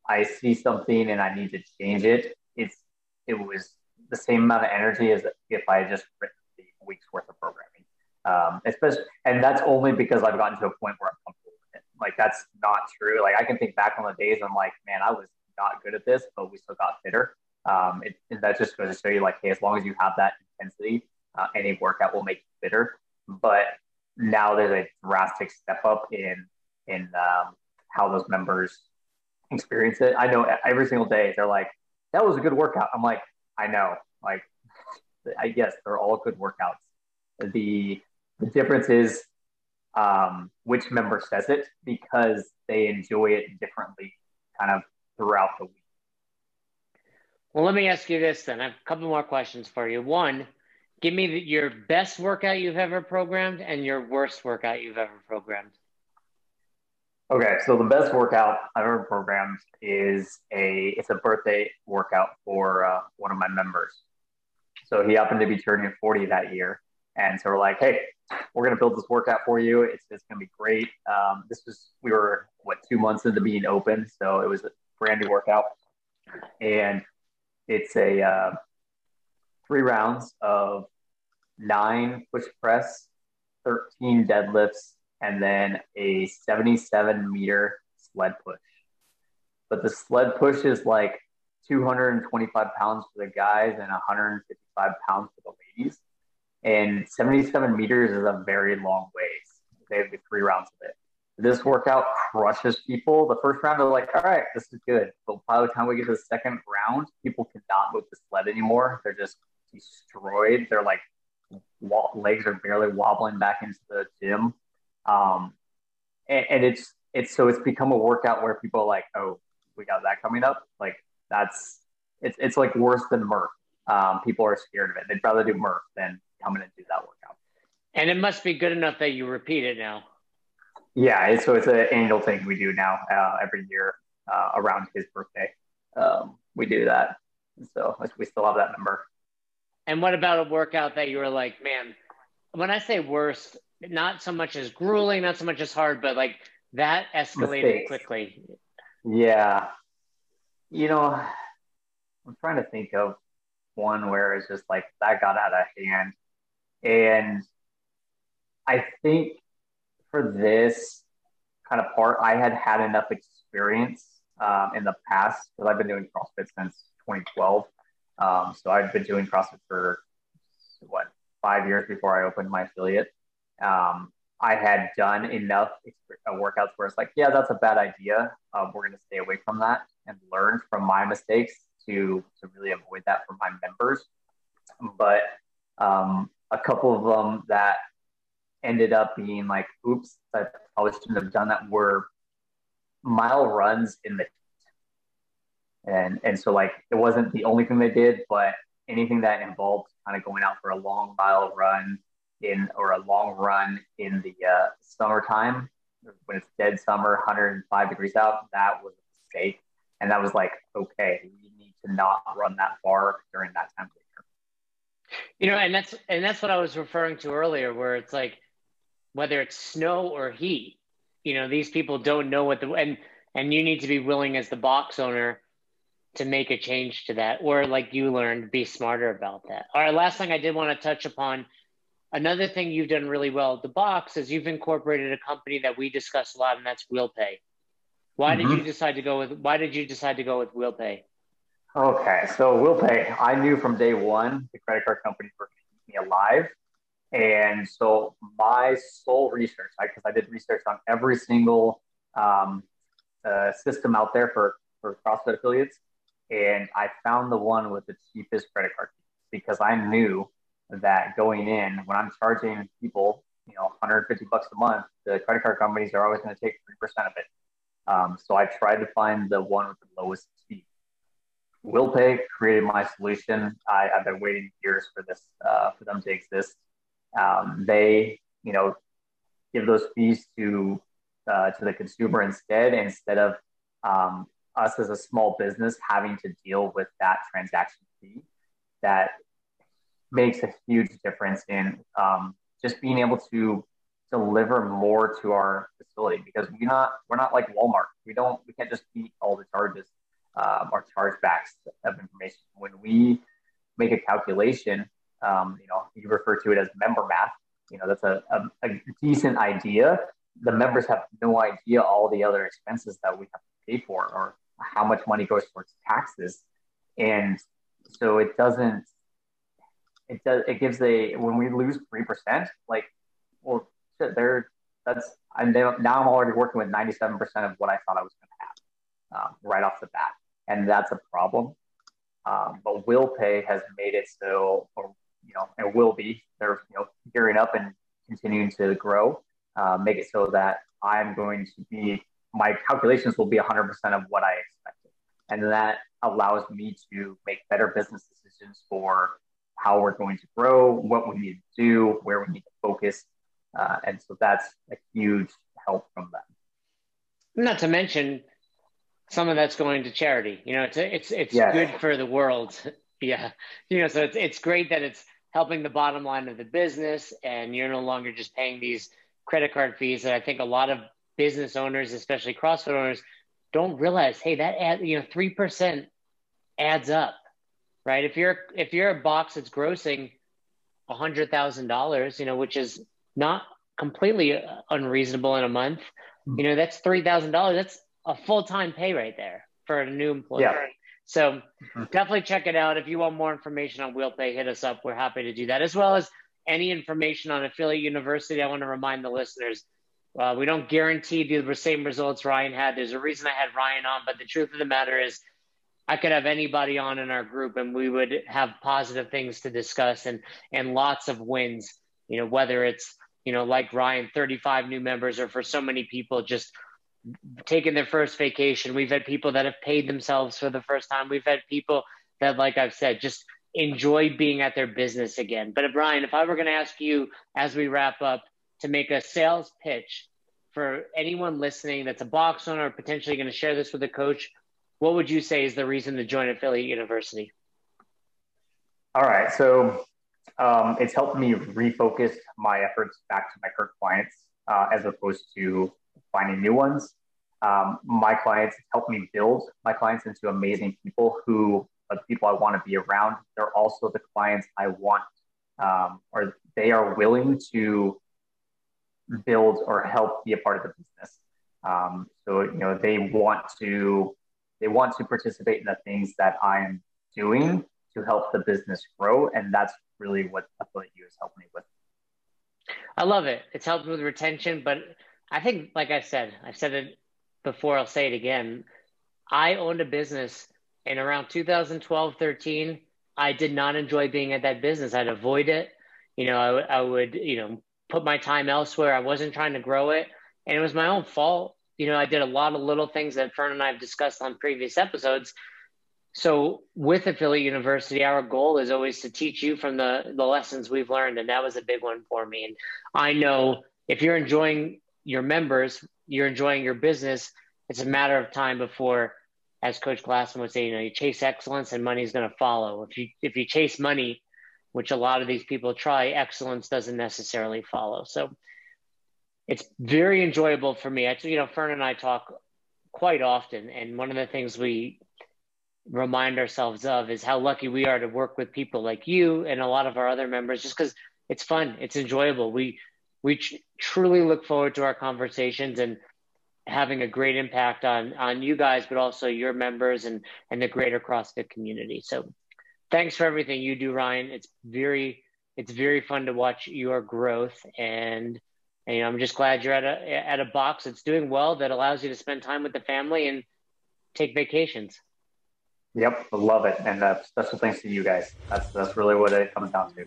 I see something and I need to change it, it's it was the same amount of energy as if I just written the week's worth of programming. Um, especially, and that's only because I've gotten to a point where I'm comfortable with it. Like that's not true. Like I can think back on the days I'm like, man, I was not good at this, but we still got fitter. Um, it, that just goes to show you, like, hey, as long as you have that intensity, uh, any workout will make you fitter. But now there's a drastic step up in in um, how those members experience it. I know every single day they're like, that was a good workout. I'm like, I know, like, I guess they're all good workouts. The the difference is um, which member says it because they enjoy it differently, kind of throughout the week. Well, let me ask you this then. I have a couple more questions for you. One, give me your best workout you've ever programmed and your worst workout you've ever programmed. Okay, so the best workout I've ever programmed is a it's a birthday workout for uh, one of my members. So he happened to be turning 40 that year, and so we're like, hey, we're gonna build this workout for you. It's it's gonna be great. Um, this was we were what two months into being open, so it was a brand new workout, and it's a uh, three rounds of nine push press, 13 deadlifts, and then a 77 meter sled push. But the sled push is like 225 pounds for the guys and 155 pounds for the ladies. And 77 meters is a very long ways. They have the three rounds of it. This workout crushes people. The first round, they're like, all right, this is good. But by the time we get to the second round, people cannot move the sled anymore. They're just destroyed. They're like, legs are barely wobbling back into the gym. Um, and, and it's, it's so it's become a workout where people are like, oh, we got that coming up. Like that's, it's, it's like worse than Murph. Um, people are scared of it. They'd rather do Murph than come in and do that workout. And it must be good enough that you repeat it now. Yeah, so it's an annual thing we do now uh, every year uh, around his birthday. Um, we do that, so like we still have that number. And what about a workout that you were like, man? When I say worst, not so much as grueling, not so much as hard, but like that escalated Mistakes. quickly. Yeah, you know, I'm trying to think of one where it's just like that got out of hand, and I think for this kind of part, I had had enough experience um, in the past because I've been doing CrossFit since 2012. Um, so I've been doing CrossFit for what five years before I opened my affiliate. Um, I had done enough uh, workouts where it's like, yeah, that's a bad idea. Uh, we're going to stay away from that and learn from my mistakes to to really avoid that for my members. But um, a couple of them that ended up being like, oops, I probably shouldn't have done that were mile runs in the and and so like it wasn't the only thing they did, but anything that involved kind of going out for a long mile run in or a long run in the uh, summertime when it's dead summer, 105 degrees out, that was a mistake. And that was like, okay, we need to not run that far during that year. You know, and that's and that's what I was referring to earlier, where it's like whether it's snow or heat, you know, these people don't know what the and and you need to be willing as the box owner to make a change to that, or like you learned, be smarter about that. All right, last thing I did want to touch upon. Another thing you've done really well at the box is you've incorporated a company that we discuss a lot, and that's WheelPay. Why mm-hmm. did you decide to go with Why did you decide to go with WheelPay? Okay, so WheelPay, I knew from day one the credit card companies were keep me alive, and so my sole research, right? because I, I, did research on every single um, uh, system out there for for CrossFit affiliates, and I found the one with the cheapest credit card because I knew that going in when I'm charging people, you know, 150 bucks a month, the credit card companies are always going to take three percent of it. Um, so I tried to find the one with the lowest fee. WheelPay created my solution. I, have been waiting years for this uh, for them to exist. Um, they, you know, give those fees to uh, to the consumer instead, instead of um, us as a small business having to deal with that transaction fee. That makes a huge difference in um, just being able to deliver more to our facility because we're not we're not like Walmart. We don't we can't just beat all the charges um, or chargebacks of information. When we make a calculation, um, you know, you refer to it as member math. You know, that's a, a, a decent idea. The members have no idea all the other expenses that we have to pay for or how much money goes towards taxes. And so it doesn't, it does, it gives a, when we lose 3%, like, well, shit, there, that's, I'm now I'm already working with 97% of what I thought I was going to have um, right off the bat. And that's a problem. Um, but WheelPay has made it so, or you know, it will be. They're you know gearing up and continuing to grow. Uh, make it so that I'm going to be my calculations will be 100% of what I expected, and that allows me to make better business decisions for how we're going to grow, what we need to do, where we need to focus, uh, and so that's a huge help from them. Not to mention, some of that's going to charity. You know, it's it's it's good for the world. yeah, you know, so it's it's great that it's helping the bottom line of the business, and you're no longer just paying these credit card fees. And I think a lot of business owners, especially CrossFit owners, don't realize, hey, that add you know three percent adds up, right? If you're if you're a box that's grossing a hundred thousand dollars, you know, which is not completely unreasonable in a month, hmm. you know, that's three thousand dollars. That's a full time pay right there for a new employee. Yeah. So mm-hmm. definitely check it out. If you want more information on WheelPay, hit us up. We're happy to do that, as well as any information on Affiliate University. I want to remind the listeners uh, we don't guarantee the same results Ryan had. There's a reason I had Ryan on, but the truth of the matter is, I could have anybody on in our group, and we would have positive things to discuss and and lots of wins. You know, whether it's you know like Ryan, 35 new members, or for so many people just taking their first vacation. We've had people that have paid themselves for the first time. We've had people that, like I've said, just enjoy being at their business again. But Brian, if I were going to ask you as we wrap up to make a sales pitch for anyone listening that's a box owner potentially going to share this with a coach, what would you say is the reason to join Affiliate University? All right. So um, it's helped me refocus my efforts back to my current clients uh, as opposed to finding new ones. Um, my clients help me build my clients into amazing people who are the people I want to be around. They're also the clients I want, um, or they are willing to build or help be a part of the business. Um, so you know they want to they want to participate in the things that I'm doing to help the business grow, and that's really what Affiliate U has helped me with. I love it. It's helped with retention, but I think, like I said, I've said it before, I'll say it again. I owned a business in around 2012, 13. I did not enjoy being at that business. I'd avoid it. You know, I, I would, you know, put my time elsewhere. I wasn't trying to grow it. And it was my own fault. You know, I did a lot of little things that Fern and I have discussed on previous episodes. So with Affiliate University, our goal is always to teach you from the, the lessons we've learned. And that was a big one for me. And I know if you're enjoying your members, you're enjoying your business. It's a matter of time before, as Coach Glassman would say, you know, you chase excellence and money is going to follow. If you if you chase money, which a lot of these people try, excellence doesn't necessarily follow. So it's very enjoyable for me. Actually, you know, Fern and I talk quite often, and one of the things we remind ourselves of is how lucky we are to work with people like you and a lot of our other members, just because it's fun, it's enjoyable. We we tr- truly look forward to our conversations and having a great impact on on you guys, but also your members and and the greater CrossFit community. So, thanks for everything you do, Ryan. It's very it's very fun to watch your growth, and, and you know, I'm just glad you're at a at a box that's doing well that allows you to spend time with the family and take vacations. Yep, love it, and uh, special thanks to you guys. That's that's really what it comes down to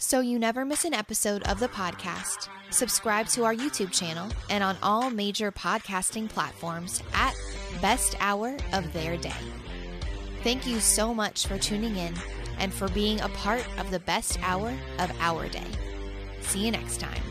so you never miss an episode of the podcast. Subscribe to our YouTube channel and on all major podcasting platforms at Best Hour of Their Day. Thank you so much for tuning in and for being a part of the best hour of our day. See you next time.